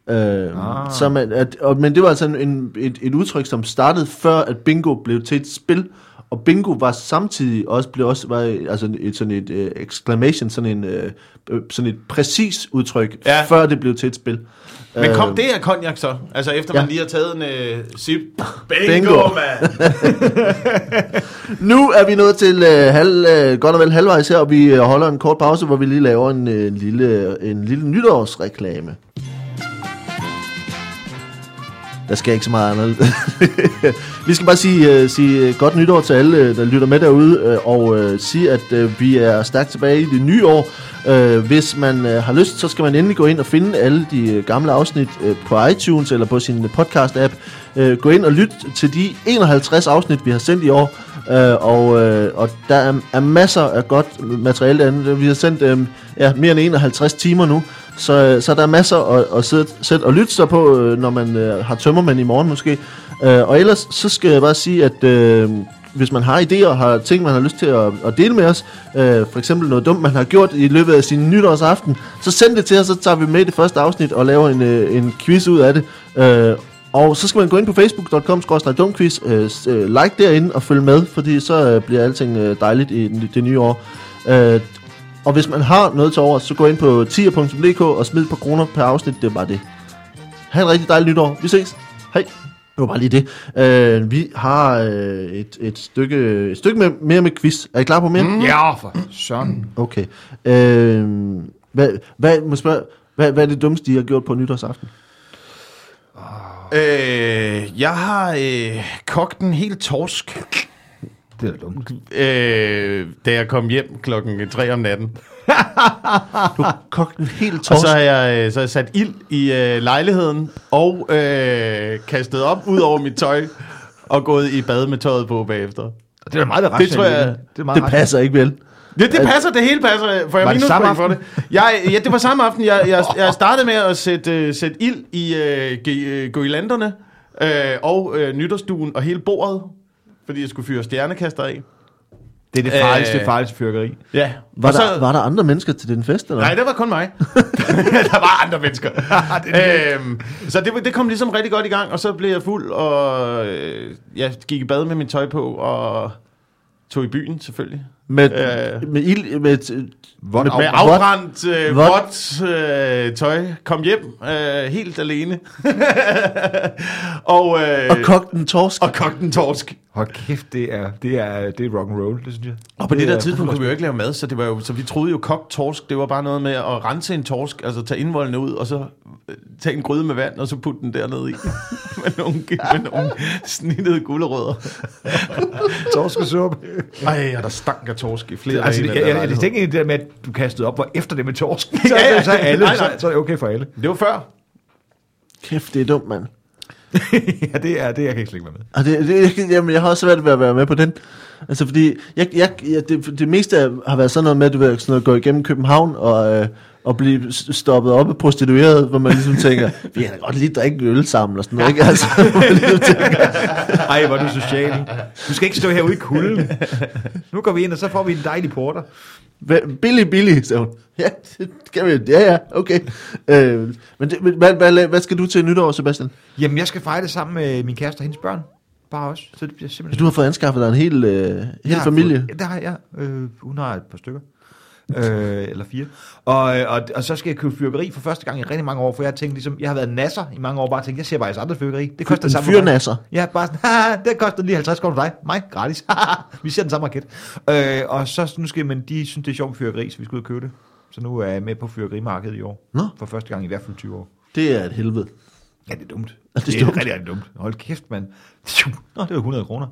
Øh, ah. så man, at, og, men det var altså en, en, et, et udtryk, som startede før, at bingo blev til et spil. Og bingo var samtidig også blev også var, altså et sådan et uh, exclamation, sådan en uh, sådan et præcis udtryk, Ja. før det blev til et spil. Men kom Øh, det af cognac så? Altså efter Ja. man lige har taget en øh, sip. Bingo, Bingo. Bingo. man! Nu er vi nået til øh, halv, øh, godt og vel halvvejs her, og vi øh, holder en kort pause, hvor vi lige laver en, en, lille, en lille nytårsreklame. Der skal ikke så meget andet. vi skal bare sige, uh, sige øh, godt nytår til alle, øh, der lytter med derude, uh, og uh, sige, at uh, vi er stærkt tilbage i det nye år. Uh, hvis man uh, har lyst, så skal man endelig gå ind og finde alle de uh, gamle afsnit uh, på iTunes eller på sin podcast-app. Uh, gå ind og lyt til de 51 afsnit, vi har sendt i år. Uh, og, uh, og der er, er masser af godt materiale derinde. Vi har sendt um, ja, mere end 51 timer nu. Så, så der er masser at, at sidde, sætte og lytte sig på, øh, når man øh, har tømmermænd i morgen måske. Øh, og ellers så skal jeg bare sige, at øh, hvis man har idéer og har ting, man har lyst til at, at dele med os, øh, for eksempel noget dumt, man har gjort i løbet af sin nytårsaften, så send det til os, så tager vi med i det første afsnit og laver en, øh, en quiz ud af det. Øh, og så skal man gå ind på facebook.com dumquiz, øh, øh, like derinde og følge med, fordi så øh, bliver alting øh, dejligt i det nye år. Øh, og hvis man har noget til over, så gå ind på tier.dk og smid et par kroner per afsnit. Det er bare det. Ha' en rigtig dejlig nytår. Vi ses. Hej. Det var bare lige det. Øh, vi har øh, et, et stykke, et stykke med, mere med quiz. Er I klar på mere? Mm. Ja, for sådan. Okay. Øh, hvad, hvad, må spørge, hvad, hvad er det dummeste, I har gjort på nytårsaften? øh, jeg har øh, kogt en helt torsk, Det er da dumt. øh, da jeg kom hjem klokken 3 om natten. Kogt en helt Og torsk. så har jeg, øh, så har jeg sat ild i øh, lejligheden og øh, kastet op ud over mit tøj og gået i bad med tøjet på bagefter. Det er meget det Det tror jeg- Det, er meget det rationelt. passer ikke vel. Det, det passer, det hele passer. Får jeg Var det samme for det? Jeg, ja, det var samme aften. Jeg, jeg, jeg startede med at sætte, uh, sætte ild i uh, guirlanderne uh, og uh, nytårsduen og hele bordet, fordi jeg skulle fyre stjernekaster af. Det er det farligste, Øh. farligste fyrkeri. Ja. Var, og der, så, var der andre mennesker til den fest? Eller? Nej, det var kun mig. der var andre mennesker. øhm, så det, det kom ligesom rigtig godt i gang, og så blev jeg fuld, og øh, jeg gik i bad med mit tøj på, og tog i byen selvfølgelig. Med, Øh. med, ild, med, Vådt med, Med afbrændt. øh, Vådt. øh, tøj. Kom hjem øh, helt alene. og, øh, og kogt en torsk. og kogt en torsk. Hold kæft, det er, det er, det er rock and roll, det synes jeg. Og på det, det der er tidspunkt kunne vi jo ikke lave mad, så, det var jo, så vi troede jo kogt torsk, det var bare noget med at rense en torsk, altså tage indvoldene ud, og så øh, tage en gryde med vand, og så putte den dernede i. med, nogle, med nogle snittede gulerødder. Torskesuppe. Ej, og der stank af torsk i flere Altså, dage. der jeg, jeg, jeg lejlighed. tænker egentlig det der med, at du kastede op, hvor efter det med torsk. Så, Ja, ja. så, er alle, Nej, så, nej. så er det okay for alle. det var før. Kæft, det er dumt, mand. ja, det er det, jeg kan ikke slet ikke være med. Og det, det, jeg- jamen, jeg har også svært ved at være med på den. Altså, fordi jeg, jeg, jeg, det, det meste af- har været sådan noget med, at du ved, sådan noget, gå igennem København og, øh, og blive stoppet op af prostitueret, hvor man ligesom tænker, vi kan da godt lige drikke øl sammen og sådan noget, ikke? Altså, hvor man ligesom tænker, Ej, hvor er du social. Du skal ikke stå herude i kulden. Nu går vi ind, og så får vi en dejlig porter. "Hva- billig, billig, sagde hun. Ja, det kan vi, ja, ja, okay. Øh, men det, men hvad, hvad, hvad, skal du til nytår, Sebastian? Jamen, jeg skal fejre det sammen med min kæreste og hendes børn. Bare også. Så det bliver simpelthen... Du har fået anskaffet dig en hel, øh, hel familie. Fået, det har jeg. Øh, hun har et par stykker. Øh, eller fire. Og, øh, og, og så skal jeg købe fyrkeri for første gang i rigtig mange år, for jeg har tænkt ligesom, jeg har været nasser i mange år, bare tænkt, jeg ser bare jeres andre fyrkeri. Det koster En det samme fyrnasser. Ja, bare sådan, det koster lige 50 kroner for dig. Mig, gratis. Vi ser den samme raket. Øh, og så nu skal men de synes, det er sjovt med fyrkeri, så vi skal ud og købe det. Så nu er jeg med på fyrkerimarkedet i år. Nå. For første gang i hvert fald 20 år. Det er et helvede. Ja, det er dumt. Er det det er dumt? rigtig, rigtig dumt. Hold kæft, mand. Nå, det var 100 kroner.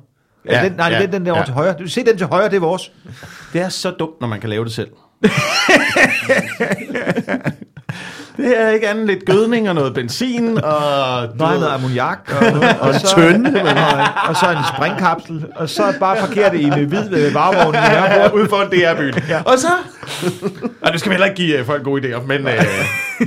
Ja, Ja, den, nej, ja, ja, den, den der over ja. til højre. Du se den til højre, det er vores. Det er så dumt, når man kan lave det selv. det er ikke andet lidt gødning og noget benzin og... Nej, noget ammoniak. Og, og, en så, tønde, og, og så en springkapsel. Og så bare parkere det i en hvid øh, varevogn i Nørrebro. ude foran DR-byen. ja. Og så... Og nu skal vi heller ikke give øh, folk gode idéer, men øh,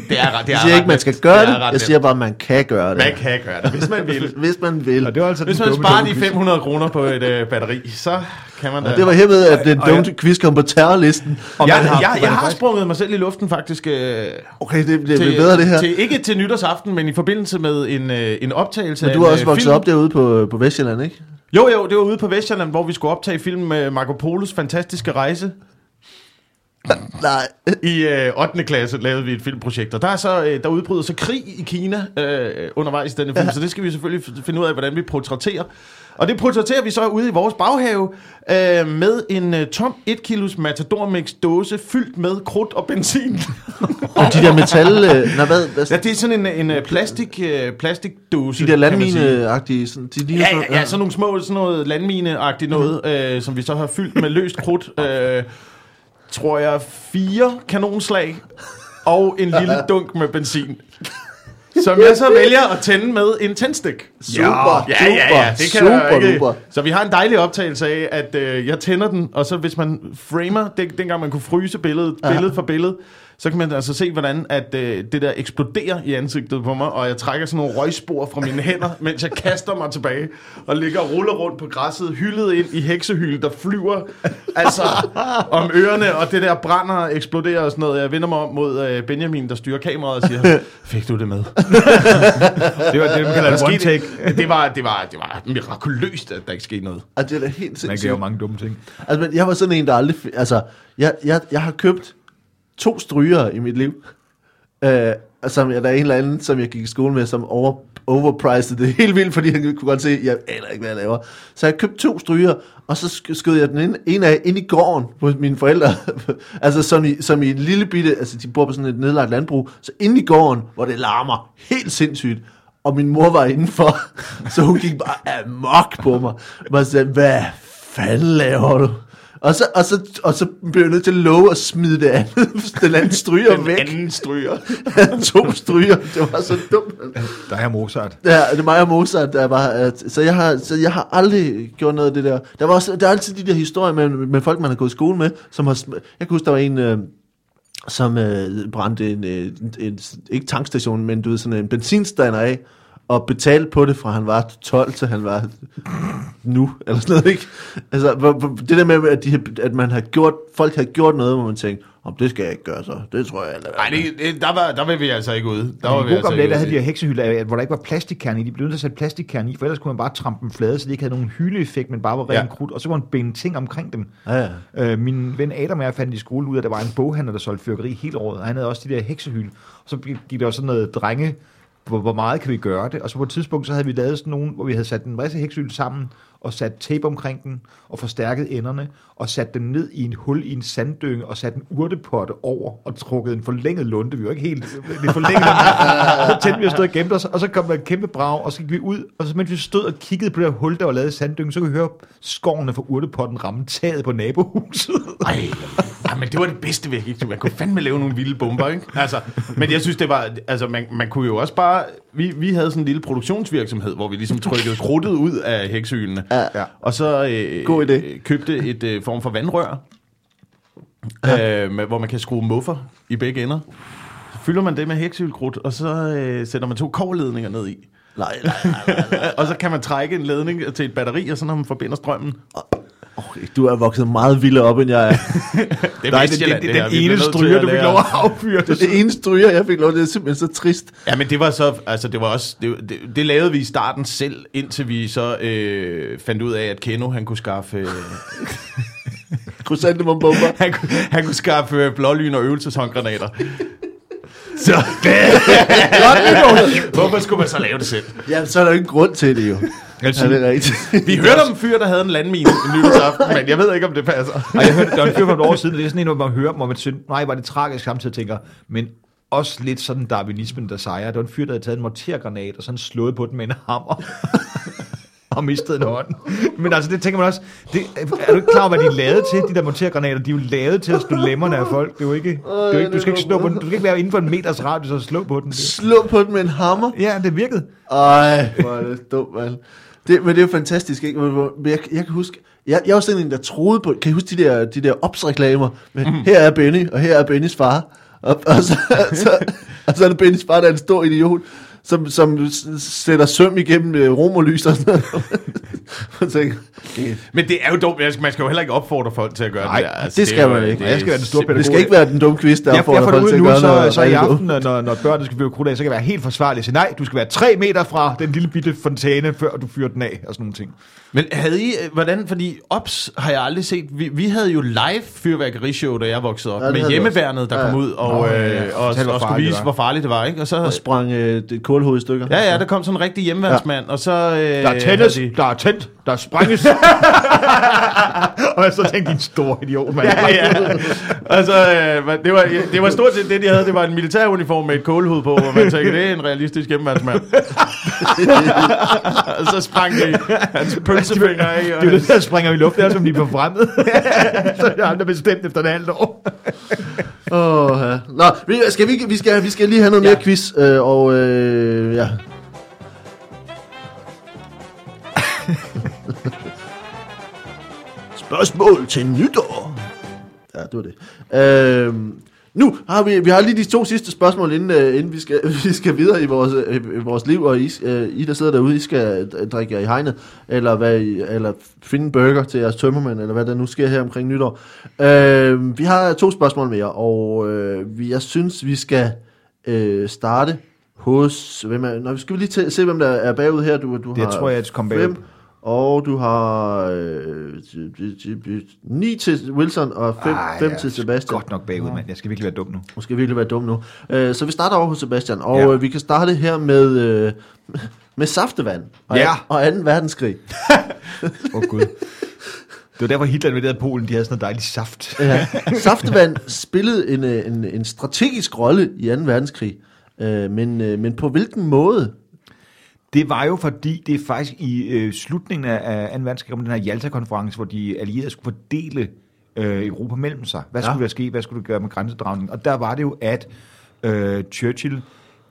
det er, ret- det er Jeg siger ikke, man skal gøre det. ret Jeg siger bare, at man kan gøre det. Man kan gøre det, hvis man vil. Hvis man vil. Og det var altså Hvis man dumme, sparer dumme de quiz. 500 kroner på et øh, batteri, så kan man da... Det var hermed, at den Og jeg- dumme quiz kom på terrorlisten. Og jeg, har- jeg, man jeg har sprunget mig selv i luften faktisk. Øh, Okay, det, det bliver bedre det her. Til, ikke til nytårsaften, men i forbindelse med en, øh, en optagelse Men du har også øh, vokset film. op derude på, på Vestjylland, ikke? Jo, jo, det var ude på Vestjylland, hvor vi skulle optage film med Marco Polos fantastiske rejse. Nej. I øh, 8. klasse lavede vi et filmprojekt, og der, er så, øh, der udbryder så krig i Kina øh, undervejs i denne film, så det skal vi selvfølgelig finde ud af, hvordan vi portrætterer. Og det portrætterer vi så ude i vores baghave øh, med en øh, tom 1 kilos Matador Mix dåse fyldt med krudt og benzin. Og de der metal... Øh, nej, hvad, hvad, ja, det er sådan en, en øh, plastik, øh, plastikdåse. de der landmine-agtige... Sådan, de, de Ja, ja, ja, sådan nogle små, sådan noget landmine-agtigt noget, øh, som vi så har fyldt med løst krudt. Øh, tror jeg, fire kanonslag og en lille dunk med benzin. Som jeg så vælger at tænde med en tændstik. Super, Ja, ja, ja, det kan super, jeg ikke. duper. Så vi har en dejlig optagelse af, at øh, jeg tænder den, og så hvis man framer, det, dengang man kunne fryse billedet, Ja. billede for billede, så kan man altså se, hvordan at, øh, det der eksploderer i ansigtet på mig, og jeg trækker sådan nogle røgspor fra mine hænder, mens jeg kaster mig tilbage, og ligger og ruller rundt på græsset, hyldet ind i heksehyl, der flyver altså om ørerne, og det der brænder og eksploderer og sådan noget. Jeg vender mig om mod øh, Benjamin, der styrer kameraet og siger, fik du det med? Det var det, man kalder one take. Det var, det, var, det var mirakuløst, at der ikke skete noget. Altså, det er da helt Man kan sindssygt. jo mange dumme ting. Altså, men jeg var sådan en, der aldrig... Altså, jeg, jeg, jeg har købt to stryger i mit liv. Øh, som jeg, der er en eller anden, som jeg gik i skole med, som over, overpriced det helt vildt, fordi han kunne godt se, at jeg aner ikke, hvad jeg laver. Så jeg købte to stryger, og så skød jeg den ind, en af ind i gården hos mine forældre. altså som i, som i en lille bitte, altså de bor på sådan et nedlagt landbrug, så ind i gården, hvor det larmer helt sindssygt. Og min mor var indenfor, så hun gik bare amok på mig. Og sagde, hvad fanden laver du? Og så, og, så, og så blev jeg nødt til at love at smide det andet, den anden stryger Den væk. anden stryger. to stryger, det var så dumt. Der er Mozart. Ja, det er mig og Mozart, der var, at, så, jeg har, så jeg har aldrig gjort noget af det der. Der, var også, der er altid de der historier med, med folk, man har gået i skole med, som har, jeg kan huske, der var en, øh, som øh, brændte en, øh, en, en, ikke tankstation, men du ved, sådan en benzinstander af, og betalte på det fra han var 12 til han var nu, eller sådan noget, ikke? Altså, det der med, at, de, at man har gjort, folk har gjort noget, hvor man tænker, Om det skal jeg ikke gøre så. Det tror jeg eller Nej, det, det, der, var, der var vi altså ikke ude. Der var vi altså ikke der havde de her heksehylder, hvor der ikke var plastikkerne i. De blev nødt til at sætte plastikkerne i, for ellers kunne man bare trampe dem flade, så de ikke havde nogen hyldeeffekt, men bare var ren Ja. ja. krudt. Og så kunne man binde ting omkring dem. Ja, ja. Øh, min ven Adam og jeg fandt i skole ud af, at der var en boghandler, der solgte fyrkeri hele året, og han havde også de der heksehylde. Og så gik der også sådan noget drenge, hvor, hvor meget kan vi gøre det? Og så på et tidspunkt, så havde vi lavet sådan nogle, hvor vi havde sat en masse heksehylde sammen, og sat tape omkring den, og forstærket enderne, og sat den ned i en hul i en sanddynge, og sat en urtepotte over, og trukket en forlænget lunde. Vi var ikke helt øh, det forlænget. så tændte vi og stod og gemte os, og så kom der et kæmpe brag, og så gik vi ud, og så mens vi stod og kiggede på det her hul, der var lavet i sanddyngen, så kunne vi høre skårene fra urtepotten ramme taget på nabohuset. Ej, ej, men det var det bedste væk. Ikke? Man kunne fandme lave nogle vilde bomber, ikke? Altså, men jeg synes, det var... Altså, man, man kunne jo også bare... Vi, vi havde sådan en lille produktionsvirksomhed, hvor vi ligesom trykkede krudtet ud af heksehylene. Ja. Og så øh, God idé. øh, købte et øh, form for vandrør, øh, med, hvor man kan skrue muffer i begge ender. Så fylder man det med heksehylkrudt, og så øh, sætter man to kovledninger ned i. Nej, nej, nej, nej. og så kan man trække en ledning til et batteri, og så når man forbinder strømmen. Okay, du er vokset meget vildere op, end jeg er. Det er Nej, det, det, den ene stryger, du fik lov at affyre. Det det ene stryger, jeg fik lov. Det er simpelthen så trist. Ja, men det var så, altså det var også, det, det, det lavede vi i starten selv, indtil vi så øh, fandt ud af, at Keno, han kunne skaffe, øh, Krysantemum bomber. han, kunne- han kunne skaffe blålyn og øvelseshåndgranater. Så, hvorfor skulle man så lave det selv? Ja, så er der jo ingen grund til det jo. Ja, det er rigtigt. Vi hørte om en fyr, der havde en landmine en nytårsaften, men jeg ved ikke, om det passer. Og jeg hørte, der var en fyr for et år siden, det er sådan en, hvor man hører, hvor man synes, nej, var det tragisk samtidig tænker, men også lidt sådan darwinismen, der sejrer. Der var en fyr, der havde taget en mortergranat, og sådan slået på den med en hammer. Og mistet en hånd. Men altså, det tænker man også, det, er du ikke klar over, hvad de er lavet til, de der mortergranater? De er jo lavet til at slå lemmerne af folk. Det er jo ikke, det er jo ikke du skal ikke slå på den. Du skal ikke være inden for en meters radius og slå på den. Slå på den med en hammer. Ja, det virkede. Ej, hvor er det dumt, mand. Det, men det er jo fantastisk, ikke? Men men Jeg, jeg kan huske, jeg, jeg var sådan en, der troede på, kan I huske de der, de der opsreklamer med, Mhm. her er Benny, og her er Bennys far. Og, og, så, så, og så er det Bennys far, der er en stor idiot, som, som sætter søm igennem øh, romerlys og sådan noget. Og tænker, okay, Men det er jo dumt. Man skal jo heller ikke opfordre folk til at gøre Nej, det der. Altså, det skal jo- man ikke. er Jeg skal være den store simpelthen- det skal ikke være den dumme quiz, der Jeg, jeg får opfordrer det folk til at gøre så, noget så i aften, når, når børnene skal flyve krudt af, så kan jeg være helt forsvarlig og sige, nej, du skal være tre meter fra den lille bitte fontæne, før du fyrer den af, og sådan nogle ting. Men havde I, øh, hvordan, fordi Ops har jeg aldrig set, vi, vi havde jo live fyrværkerishow, da jeg voksede op, Ja, ja, med hjemmeværnet, der også. kom Ja. ud og, øh, ja, ja. og, Fortæl, hvor og skulle vise, hvor farligt det var. Ikke? Og så, Og sprang øh, kålhoved i stykker. ja, ja, der kom sådan en rigtig hjemmeværnsmand, ja. og så... Øh, Der er tændes, de- der er tændt, der er sprænges. og jeg så tænkte, din store idiot, mand. Ja, ja. Altså, øh, det, var, det var stort set det, de havde. Det var en militæruniform med et kålhoved på, hvor man tænkte, det er en realistisk hjemmeværnsmand. og så sprang de hans pølsefinger af. Det er Og, det, der springer i luften, det er som de er forfremmet. så jeg har aldrig bestemt efter et halvt år. Åh, ja. Nå, vi, skal vi, vi, skal, vi skal lige have noget Ja. mere quiz, øh, og øh, ja. Spørgsmål til nytår. Ja, det var det. Øh, nu har vi, vi har lige de to sidste spørgsmål, inden, øh, inden vi, skal, vi skal videre i vores, øh, vores liv, og I, øh, I, der sidder derude, I skal øh, drikke jer i hegnet, eller, hvad, I- eller finde en burger til jeres tømmermænd, eller hvad der nu sker her omkring nytår. Øh, vi har to spørgsmål mere, og øh, vi, jeg synes, vi skal øh, starte hos... Hvem er, nå, skal vi lige se, hvem der er bagud her? Du, du Det har tror jeg, at kom bagud. Og du har øh, 9 til Wilson og 5 Ej, fem jeg til er Sebastian. Godt nok bagud, mand. Jeg skal virkelig være dum nu. Skal jeg virkelig være dum nu. Øh, så vi starter over hos Sebastian, og Ja. øh, vi kan starte her med, øh, med saftevand og, Ja. og 2. verdenskrig. Åh, oh, Gud. Det var derfor Hitler invaderede Polen. De havde sådan noget dejligt saft. Ja. Saftevand spillede en, øh, en, en strategisk rolle i 2. verdenskrig, øh, men, øh, men på hvilken måde? Det var jo fordi, det er faktisk i øh, slutningen af, af 2. verdenskrig, om den her Jalta-konference, hvor de allierede skulle fordele øh, Europa mellem sig. Hvad Ja. skulle der ske? Hvad skulle der gøre med grænsedragning? Og der var det jo, at øh, Churchill,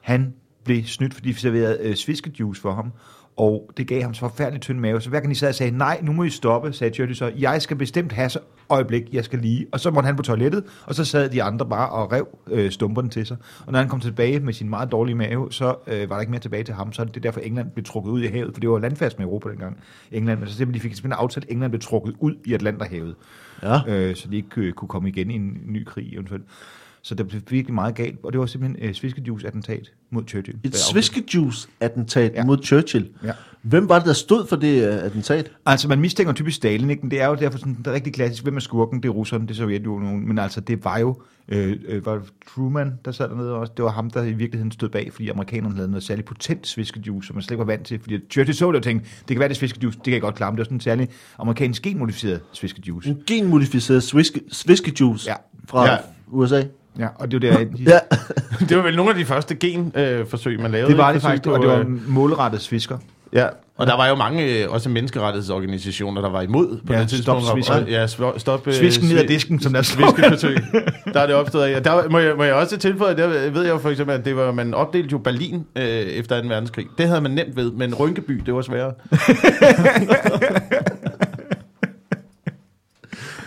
han blev snydt, fordi de serverede øh, sviskejuice for ham. Og det gav ham så forfærdelig tynd mave. Så hver gang de sad og sagde, nej, nu må I stoppe, sagde Churchill så, jeg skal bestemt have så øjeblik, jeg skal lige. Og så måtte han på toilettet, og så sad de andre bare og rev øh, stumperne til sig. Og når han kom tilbage med sin meget dårlige mave, så øh, var der ikke mere tilbage til ham. Så er det derfor, England blev trukket ud i havet, for det var landfast med Europa dengang. England, men så simpelthen, de fik simpelthen aftalt, at England blev trukket ud i Atlanterhavet, Ja. øh, så de ikke øh, kunne komme igen i en ny krig eventuelt. Så det blev virkelig meget galt, og det var simpelthen øh, sviskejuice-attentat mod Churchill. Et sviskejuice-attentat ja. Mod Churchill. Ja. Hvem var det, der stod for det uh, attentat? Altså, man mistænker typisk Stalin, ikke? Men det er jo derfor sådan, det er rigtig klassisk. Hvem er skurken? Det er russerne, det er Sovjetunionen. Men altså, det var jo øh, øh, var Truman, der sad dernede også. Det var ham, der i virkeligheden stod bag, fordi amerikanerne havde noget særligt potent sviskejuice, som man slet ikke var vant til. Fordi Churchill så det og tænkte, det kan være, det sviskejuice, det kan jeg godt klare. Men det var sådan en særlig amerikansk genmodificeret sviskejuice. En genmodificeret sviske, sviskejuice Ja. fra ja. USA. Ja, og det var der, de, Ja. Det var vel nogle af de første genforsøg, øh, forsøg, man lavede. det var det faktisk, Forsøg og på, det var øh, målrettet svisker. Ja, og der var jo mange øh, også menneskerettighedsorganisationer, der var imod på Ja, det tidspunkt. stop svisken. Ja, stop... Svisken ned ad disken, som der står. Sviskeforsøg. Der er det opstået af. Og Der må jeg, må jeg også tilføje, der ved jeg jo for eksempel, at det var, man opdelte jo Berlin øh, efter 2. verdenskrig. Det havde man nemt ved, men Rynkeby, det var sværere.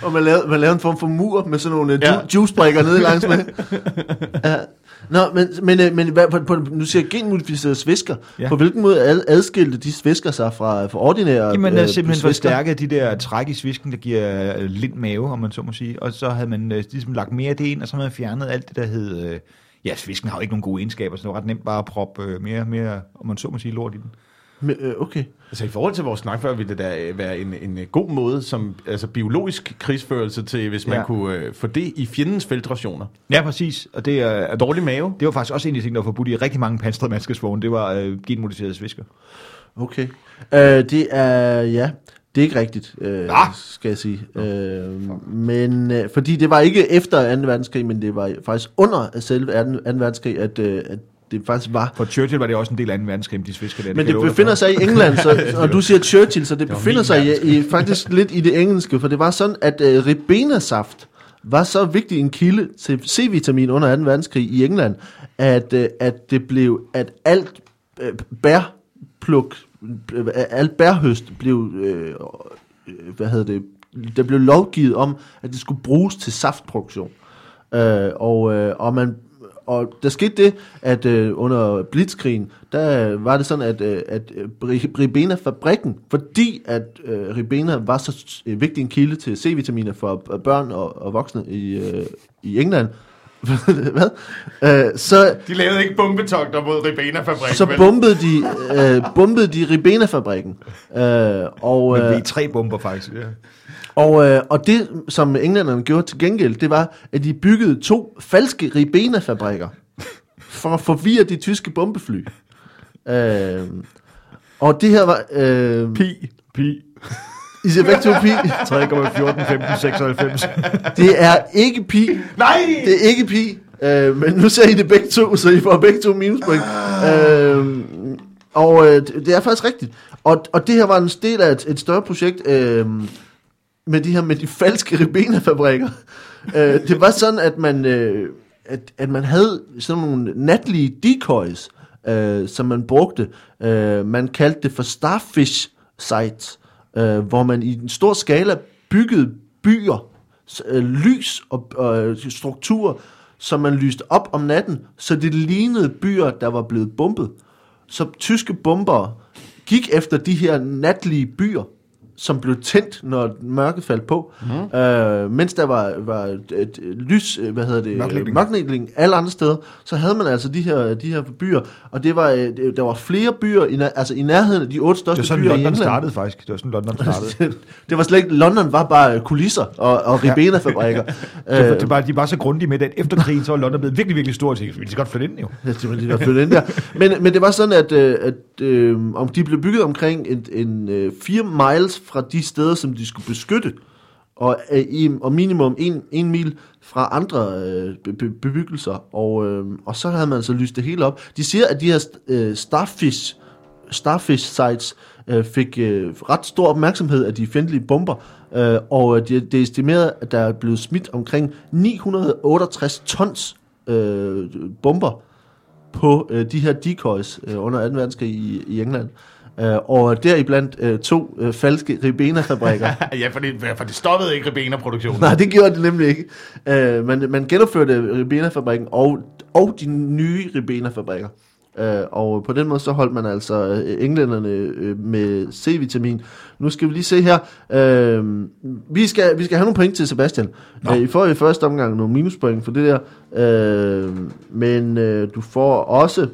Og man lavede, man lavede en form for mur med sådan nogle ja. Ja. ju- juicebrikker nede langs med. ja. Nå, men, men, øh, men hvad, på, på, nu siger jeg genmodificerede svisker. Ja. På hvilken måde ad, adskilte de svisker sig fra, fra ordinære Jamen, øh, øh, simpelthen svisker? forstærket de der træk i svisken, der giver øh, lind mave, om man så må sige. Og så havde man øh, ligesom lagt mere af det ind, og så havde man fjernet alt det, der hed... Øh, ja, svisken har jo ikke nogen gode egenskaber, så det var ret nemt bare at proppe øh, mere, mere, om man så må sige, lort i den. Men, øh, okay. Altså i forhold til vores snak før, ville det da øh, være en, en øh, god måde som altså biologisk krigsførelse til, hvis man Ja. kunne øh, få det i fjendens feltrationer. Ja, præcis. Og det, øh, Dårlig mave. det var faktisk også en af de ting, der var forbudt i rigtig mange pansrede mandskabsvogne. Det var øh, genmodificerede svisker. Okay. Øh, det er, ja, det er ikke rigtigt, øh, Ah! skal jeg sige. Øh, men, øh, fordi det var ikke efter 2. verdenskrig, men det var faktisk under selve 2. 2. verdenskrig, at, øh, at det faktisk var. For Churchill var det også en del af 2. verdenskrig, de svisker. Men det befinder sig i England, så, og du siger Churchill, så det var befinder sig i, i, faktisk lidt i det engelske, for det var sådan, at øh, ribena-saft var så vigtig en kilde til C-vitamin under 2. verdenskrig i England, at, øh, at det blev, at alt øh, bærpluk, øh, alt bærhøst blev, øh, hvad hedder det, der blev lovgivet om, at det skulle bruges til saftproduktion. Øh, og, øh, og man og der skete det, at øh, under Blitzkrigen, der var det sådan, at, øh, at øh, Ri- Ribena-fabrikken, fordi at øh, Ribena var så øh, vigtig en kilde til C-vitaminer for øh, børn og, og voksne i, øh, i England, hvad? Øh, så, De lavede ikke bombetogter mod Ribena-fabrikken. så bombede de, øh, bombede de Ribena-fabrikken. Øh, og, Men øh, vi tre bomber faktisk. Ja. Og, øh, og det, som englænderne gjorde til gengæld, det var, at de byggede to falske Ribena-fabrikker for at forvirre de tyske bombefly. Øh, og det her var... Øh, Pi. Pi. I siger begge to pi. 3,14, 15, 96. Det er ikke pi. Nej! Det er ikke pi. Øh, men nu ser I det begge to, så I får begge to minuspoint. Øh, og øh, det, det er faktisk rigtigt. Og, og det her var en del af et, et større projekt øh, med de her med de falske Ribena-fabrikker. øh, det var sådan, at man, øh, at, at man havde sådan nogle natlige decoys, øh, som man brugte. Øh, man kaldte det for starfish sites, øh, hvor man i en stor skala byggede byer, øh, lys og øh, strukturer, som man lyste op om natten, så det lignede byer, der var blevet bombet. Så tyske bombere gik efter de her natlige byer, som blev tændt, når mørket faldt på. Mm. Øh, mens der var, var et, et lys, øh, hvad hedder det, Mørklægning. mørklægning alle andre steder, så havde man altså de her, de her byer, og det var, øh, det- der var flere byer, i, altså i nærheden af de otte Det største var sådan, byer i London England. startede faktisk. Det var sådan, London startede. det var slet ikke, London var bare kulisser og, og Ribena-fabrikker. Det var, det var, de var så grundige med det, at efter krigen, så var London blevet virkelig, virkelig stor. Så vi skal godt flytte ind, jo. Ja, det var lige godt flytte ind der. Men, men det var sådan, at, øh, at øh, om de blev bygget omkring en, en øh, 4 miles fra de steder, som de skulle beskytte, og, øh, og minimum en, en mil fra andre øh, be, bebyggelser, og, øh, og så havde man så lyst det hele op. De siger, at de her øh, starfish, starfish sites øh, fik øh, ret stor opmærksomhed af de fjendtlige bomber, øh, og øh, det, det er estimeret, at der er blevet smidt omkring 968 tons øh, bomber på øh, de her decoys øh, under 2. verdenskrig i, i England. Øh, og deriblandt øh, to øh, falske Ribena-fabrikker. ja, for det, for det stoppede ikke Ribena-produktionen. Nej, det gjorde det nemlig ikke. Øh, man, man genopførte Ribena-fabrikken og, og de nye Ribena-fabrikker. Øh, og på den måde så holdt man altså øh, englænderne øh, med C-vitamin. Nu skal vi lige se her. Øh, vi, skal, vi skal have nogle point til Sebastian. Øh, I får i første omgang nogle minuspoint for det der. Øh, men øh, du får også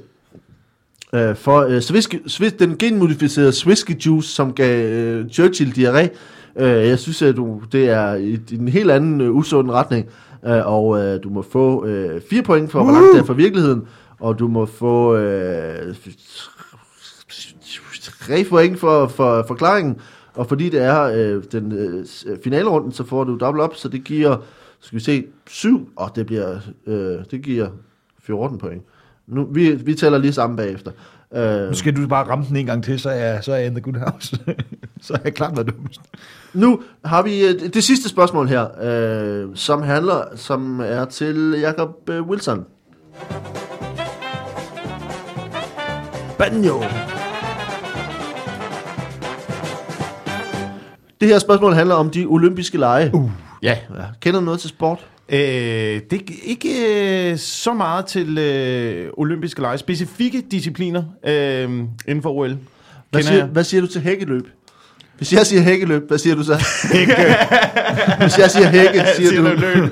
øh, for øh, Swiss, Swiss, den genmodificerede Swisky Juice, som gav øh, Churchill diarré. Øh, jeg synes, at du, det er i, i en helt anden øh, usund retning. Øh, og øh, du må få øh, fire point for, hvor langt det er fra virkeligheden. Og du må få øh, tre point for, for forklaringen. Og fordi det er øh, den øh, finalerunden, så får du dobbelt op, så det giver, skal vi se, 7, og det bliver, øh, det giver 14 point. Nu, vi, vi tæller lige sammen bagefter. Øh, Nu skal du bare ramme den en gang til, så er jeg, så er jeg in the good house. så er jeg klart været dummest. nu har vi øh, det sidste spørgsmål her, øh, som handler, som er til Jacob øh, Wilson. Banjo. Det her spørgsmål handler om de olympiske lege. Uh. Ja. Ja. Kender du noget til sport? Øh, det er ikke øh, så meget til øh, olympiske lege. Specifikke discipliner øh, inden for OL. Hvad siger, jeg. hvad siger du til hækkeløb? Hvis jeg siger hækkeløb, hvad siger du så? Hvis jeg siger hække, siger, Siger du... du løb?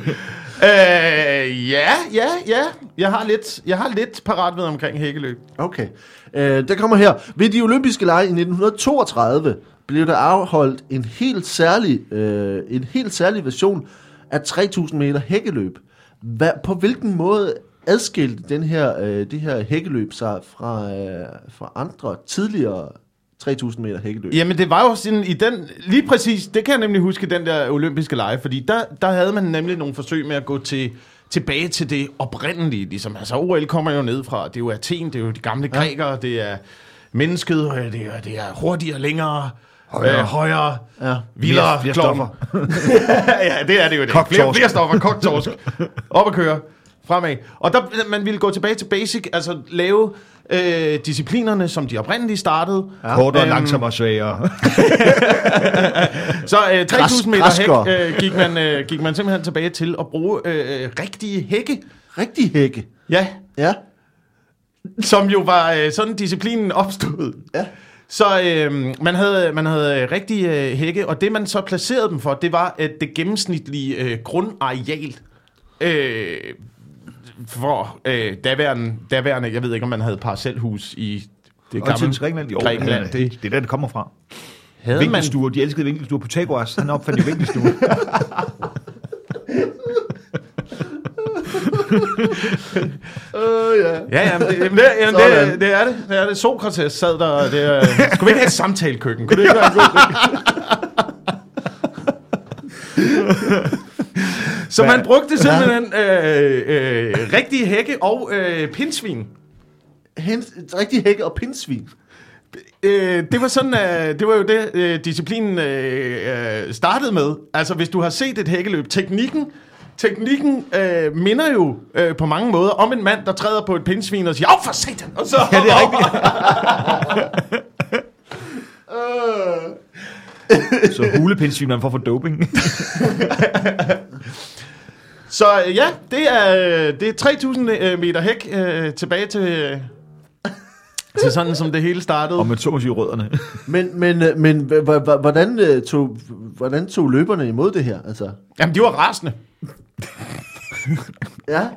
øh, ja, ja, ja. Jeg har lidt, jeg har lidt parat ved omkring hækkeløb. Okay. Øh, der kommer her. Ved de olympiske lege i 1932 blev der afholdt en helt særlig, øh, en helt særlig version af 3000 meter hækkeløb. Hvad, på hvilken måde adskilte den her, øh, det her hækkeløb sig fra, øh, fra andre tidligere 3000 meter hækkeløb? Jamen, det var jo sådan i den... Lige præcis, det kan jeg nemlig huske, den der olympiske lege, fordi der, der havde man nemlig nogle forsøg med at gå til, tilbage til det oprindelige. Ligesom. Altså, OL kommer jo ned fra, det er jo Athen, det er jo de gamle ja. grækere, det er mennesket, det er, det er hurtigere, længere, højere, øh, højere Ja. vildere, Flere- flere ja, det er det jo det. Flere, Koktorsk. flere stoffer, koktorsk. Op at køre, fremad. Og der, man ville gå tilbage til basic, altså lave øh, disciplinerne, som de oprindeligt startede. Ja. Kortere, Øhm, langsommere, svagere. Så øh, 3000 meter græskere. hæk øh, gik, man, øh, gik man simpelthen tilbage til at bruge øh, rigtige hække. Rigtig hække. Ja, Ja. som jo var øh, sådan disciplinen opstod. Ja. Så øh, man havde, man havde rigtige øh, hække, og det man så placerede dem for, det var at det gennemsnitlige øh, grundareal øh, for øh, daværende, daværende, jeg ved ikke om man havde parcelhus i det gamle til Grækenland, jo, Grækenland. det, det er der, det kommer fra. havde man, Vinkelstuer, de elskede vinkelstuer. Pythagoras, han opfandt jo vinkelstuer. Øh, ja. Ja, jamen, det, jamen, det, jamen, det, det, er det. Det er det. Sokrates sad der. Det er, skulle vi ikke have et samtalekøkken? Kunne det ikke være en god? Så man brugte simpelthen øh, øh, rigtige hække og øh, pindsvin. Hen, rigtig hække og pindsvin. Øh, det var sådan, øh, det var jo det, øh, disciplinen øh, øh, startede med. Altså, hvis du har set et hækkeløb, teknikken, teknikken øh, minder jo øh, på mange måder om en mand, der træder på et pindsvin og siger, af for satan! Og så, Ja, det er rigtigt. Så hulepindsvin, man får for doping. Så øh, ja, det er, øh, det er 3000 øh, meter hæk øh, tilbage til, øh, til sådan, som det hele startede. Og man så må sige rødderne. Men, men, øh, men h- h- h- hvordan, øh, tog, hvordan tog løberne imod det her? Altså, Jamen, de var rasende. Ja.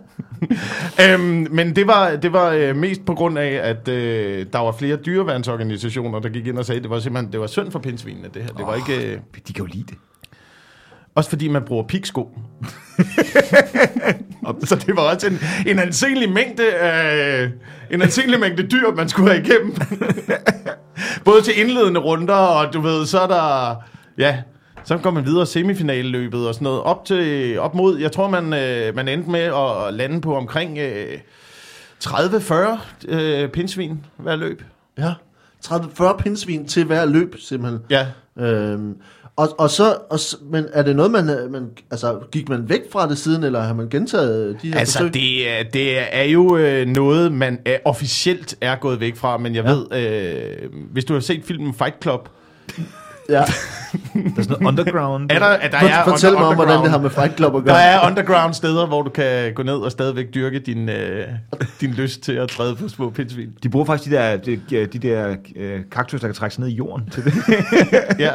Øhm, men det var, det var øh, mest på grund af, at øh, der var flere dyreværnsorganisationer, der gik ind og sagde, at det var simpelthen det var synd for pindsvinene, det her. Det var ikke... Øh, De kan jo lide det. også fordi man bruger piksko. Så det var også en, en anselig mængde, øh, en anselig mængde dyr, man skulle have igennem. Både til indledende runder, og du ved, så er der... Ja, så går man videre semifinaleløbet og sådan noget. Op, til, op mod, jeg tror, man, øh, man endte med at lande på omkring øh, 30-40 øh, pindsvin hver løb. Ja. 30-40 pindsvin til hver løb, simpelthen. Ja. Øhm, og, og så, og, men er det noget, man, øh, man, altså, gik man væk fra det siden, eller har man gentaget de her Altså, forsøg? det er, det er jo øh, noget, man er, officielt er gået væk fra, men jeg ja. ved, øh, hvis du har set filmen Fight Club, Ja. Der er sådan noget underground. er der, at der For, er fortæl mig om, hvordan det har med Fight Club at Der gøre. er underground steder, hvor du kan gå ned og stadigvæk dyrke din, øh, din lyst til at træde på små pindsvin. De bruger faktisk de der, de, de der øh, kaktus, der kan trække sig ned i jorden til det. Ja.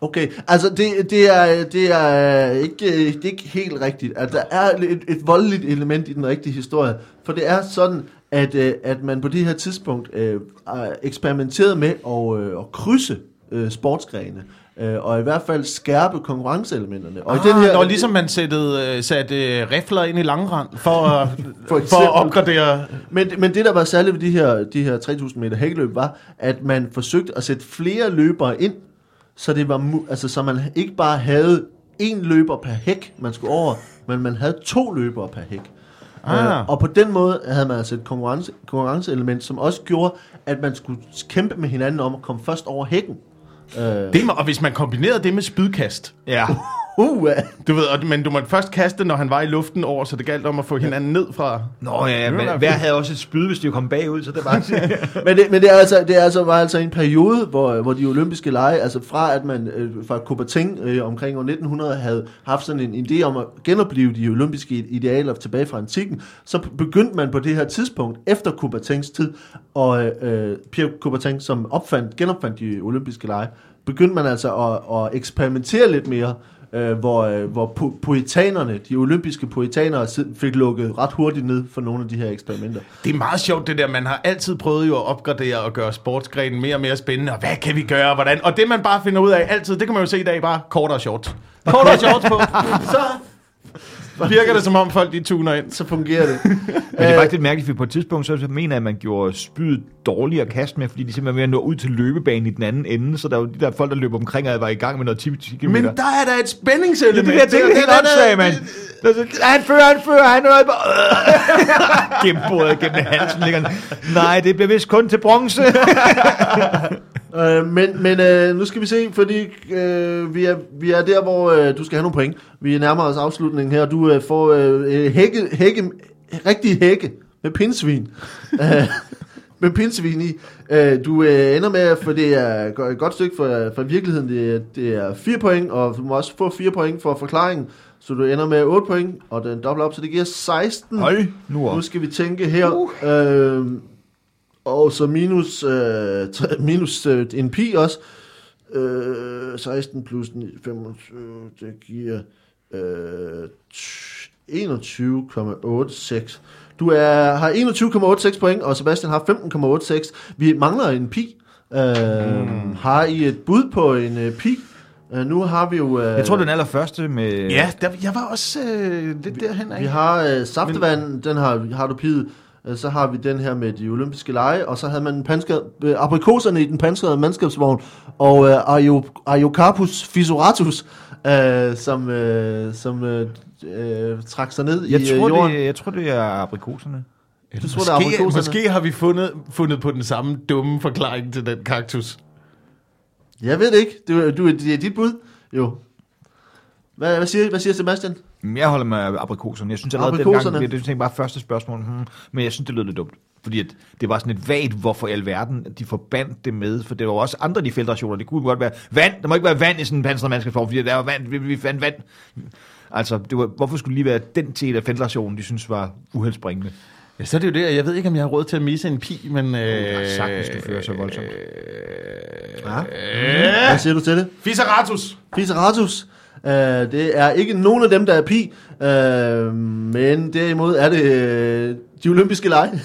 Okay, altså det, det, er, det, er ikke, øh, det er ikke helt rigtigt. At der er et, et voldeligt element i den rigtige historie. For det er sådan, at, øh, at man på det her tidspunkt øh, er eksperimenteret med at, øh, at krydse øh, sportsgrene. Øh, og i hvert fald skærpe konkurrenceelementerne. Og ah, den her, når ligesom man sættede, øh, satte øh, rifler ind i langrand for, at- For for, eksempel. for at opgradere. Men, men det, der var særligt ved de her, de her 3000 meter hækkeløb, var, at man forsøgte at sætte flere løbere ind, så, det var, altså, så man ikke bare havde en løber per hæk, man skulle over, men man havde to løbere per hæk. Ah. Øh, og på den måde havde man altså et konkurrence, konkurrenceelement, som også gjorde, at man skulle kæmpe med hinanden om at komme først over hækken. Øh, Det, og hvis man kombinerede det med spydkast, ja. uh, du ved, og, men du måtte først kaste, når han var i luften over, så det galt om at få hinanden ned fra... Nå ja, var men hver havde også et spyd, hvis de kom bagud, så det var men det, men det, er altså, det er altså, var altså en periode, hvor, hvor de olympiske lege, altså fra at man øh, fra Coubertin øh, omkring år 1900 havde haft sådan en idé om at genopleve de olympiske idealer tilbage fra antikken, så begyndte man på det her tidspunkt, efter Coubertins tid, og øh, Pierre Coubertin, som opfandt, genopfandt de olympiske lege, begyndte man altså at, at eksperimentere lidt mere, øh, hvor, øh, hvor po- poetanerne, de olympiske poetanere, fik lukket ret hurtigt ned for nogle af de her eksperimenter. Det er meget sjovt det der, man har altid prøvet jo at opgradere og gøre sportsgrenen mere og mere spændende, og hvad kan vi gøre, og hvordan, og det man bare finder ud af altid, det kan man jo se i dag, bare kortere shorts. Kortere shorts på, så virker det som om folk de tuner ind. Så fungerer det. Men det er faktisk lidt mærkeligt, for på et tidspunkt, så mener jeg, at man gjorde spydet dårligere at kaste med, fordi de simpelthen var ved at nå ud til løbebanen i den anden ende, så der var de der folk, der løb omkring og var i gang med noget 10 km. Men der er da et det er spændingselement. det, jeg tænkte, Det er helt åndssvagt, mand. Der er så- Han fører, han fører, han er bare... gennem bordet, gennem halsen ligger. Nej, det bliver vist kun til bronze. Øh, men men øh, nu skal vi se, fordi øh, vi, er, vi er der, hvor øh, du skal have nogle point. Vi nærmer os afslutningen her, og du øh, får øh, hække, hække, rigtige hække med pindsvin. Med pindsvin i. Øh, du øh, ender med, for det er et godt stykke for, for virkeligheden, det, er- det er 4 point, og du må også få 4 point for forklaringen. Så du ender med 8 point, og den dobbler op, så det giver 16. Hold nu op. Nu skal vi tænke her. Uh. Øh, og så minus, øh, minus øh, en pi også. Øh, 16 plus 9, 25, det giver øh, t- 21,86. Du er, har 21,86 point, og Sebastian har 15,86. Vi mangler en pi. Øh, mm. Har I et bud på en øh, pi? Øh, nu har vi jo... Øh, Jeg tror, den allerførste med... Ja, der, jeg var også øh, lidt derhen af. Vi har øh, saftevand, den har, har du piget. Øh, Så har vi den her med de olympiske lege, og så havde man panskede, øh, aprikoserne i den pansrede mandskabsvogn, og øh, Ario, Ariocarpus fisuratus, øh, som, øh, som øh, øh, trak sig ned Jeg i øh, tror, jorden. det, jeg tror, det er aprikoserne. Du tror, det er Måske, aprikoserne? måske har vi fundet, fundet på den samme dumme forklaring til den kaktus. Jeg ved det ikke. Du, du, det er dit bud. Jo. Hvad, hvad, siger, hvad siger Sebastian? Jeg holder med aprikoserne. Jeg synes allerede dengang, det, det er bare første spørgsmål, hmm, men jeg synes, det lød lidt dumt. Fordi at det var sådan et vagt, hvorfor i alverden de forbandt det med, for det var jo også andre de feltrationer. Det kunne godt være vand. Der må ikke være vand i sådan en pansret mandskabsform, fordi der var vand, vi, vi fandt vand. Altså, det var, hvorfor skulle det lige være den del af feltrationen, de synes var uheldsbringende? Ja, så er det jo det, jeg ved ikke, om jeg har råd til at misse en pi, men... Øh, sagtens, du fører så voldsomt. Ja. Hvad siger du til det? Fiseratus! Fiseratus. Uh, det er ikke nogen af dem, der er pi, uh, men derimod er det uh, de olympiske lege.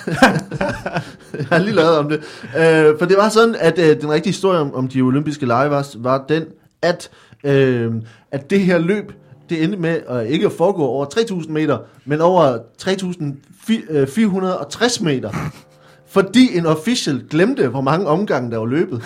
jeg har lige lavet om det. Uh, for det var sådan, at uh, den rigtige historie om, om de olympiske lege var, var den, at, uh, at det her løb, det endte med at ikke at foregå over 3.000 meter, men over 3.460 meter. Fordi en official glemte, hvor mange omgange der var løbet.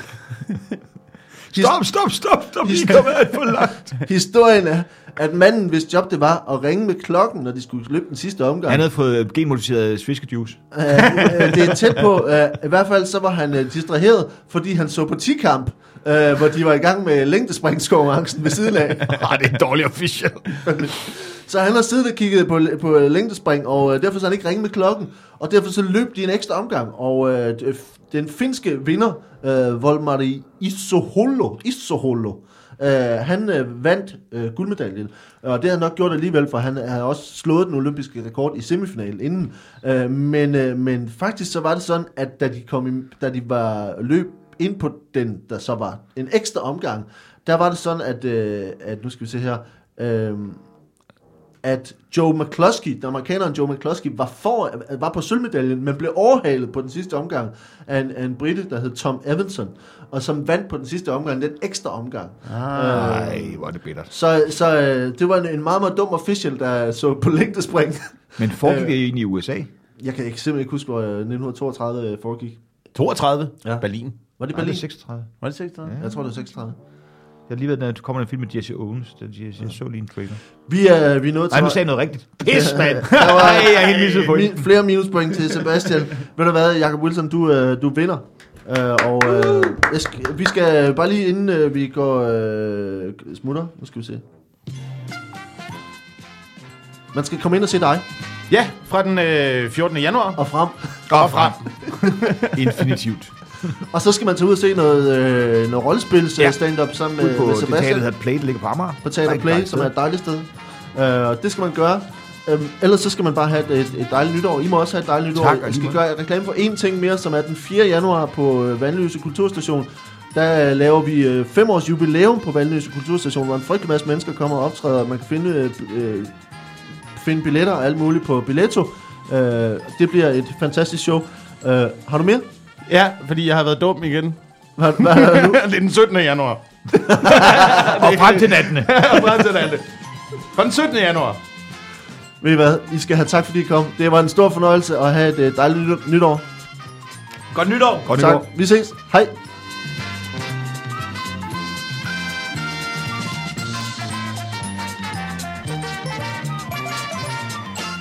Stop, stop, stop, stop. Vi kommer alt for langt. Historien er, at manden, hvis job det var, at ringe med klokken, når de skulle løbe den sidste omgang. Han havde fået øh, genmodificeret. Øh, øh, det er tæt på. Øh, I hvert fald så var han øh, distraheret, fordi han så på 10-kamp, øh, hvor de var i gang med længdespringskonkurrencen ved siden af. Ah, det er dårlig official. Så han har siddet og kigget på, på længdespring, og øh, derfor så han ikke ringet med klokken. Og derfor så løb de en ekstra omgang. Og øh, den finske vinder, øh, Volmari Isoholo, Isoholo øh, han øh, vandt øh, guldmedaljen. Og det har han nok gjort alligevel, for han har også slået den olympiske rekord i semifinalen inden. Øh, men, øh, men faktisk så var det sådan, at da de, kom i, da de var løb ind på den, der så var en ekstra omgang, der var det sådan, at, øh, at nu skal vi se her, øh, at Joe McCluskey, den amerikaneren Joe McCluskey, var, for, var på sølvmedaljen, men blev overhalet på den sidste omgang af en, af en brite, der hed Tom Evanson, og som vandt på den sidste omgang, den ekstra omgang. Nej, hvor er det bittert. Så, så øh, det var en, en meget, meget dum official, der så på længdespring. Men foregik Øh. det egentlig i USA? Jeg kan ikke, simpelthen ikke huske, hvor øh, 1932 foregik. 32. Ja. Berlin. Var det Nej, det Berlin? er 36. Var det 36? Jeg tror, det var 36. Jeg har lige været, der kommer en film med Jesse Owens. Der, jeg, jeg så lige en trailer. Vi er, vi er nået til... Nej, nu sagde noget rigtigt. Pis, mand. Der var Ej, jeg er helt misset på min, flere minuspoint til Sebastian. Ved du hvad, Jacob Wilson, du, øh, du vinder. Øh, og øh, jeg skal, vi skal bare lige inden øh, vi går øh, smutter, nu skal vi se. Man skal komme ind og se dig Ja, fra den øh, 14. januar. og frem. Og frem. Infinitivt. Og så skal man tage ud og se noget, øh, noget rollespil Ja. stand-up sammen med, med det teater, Sebastian der hedder Play, det ligger på Amager. på Teater Play, som er et dejligt sted. Øh, og det skal man gøre. Øhm, ellers så skal man bare have et, et, et dejligt nytår. I må også have et dejligt nytår. Tak, Jeg skal gøre reklame for én ting mere, som er den 4. januar på øh, Vandløse Kulturstation. Der øh, laver vi øh, fem års jubilæum på Vandløse Kulturstation, hvor en frygtelig masse mennesker kommer og optræder. Man kan finde, øh, øh, finde billetter og alt muligt på Billetto. Øh, det bliver et fantastisk show. Øh, har du mere? Ja, fordi jeg har været dum igen. Hvad, hvad har du? det er den 17. januar. Og frem til natten. Og frem til det. Fra den 17. januar. Ved I hvad? I skal have tak, fordi I kom. Det var en stor fornøjelse at have et øh, dejligt nytår. Godt nytår. Godt tak. nytår. Vi ses. Hej.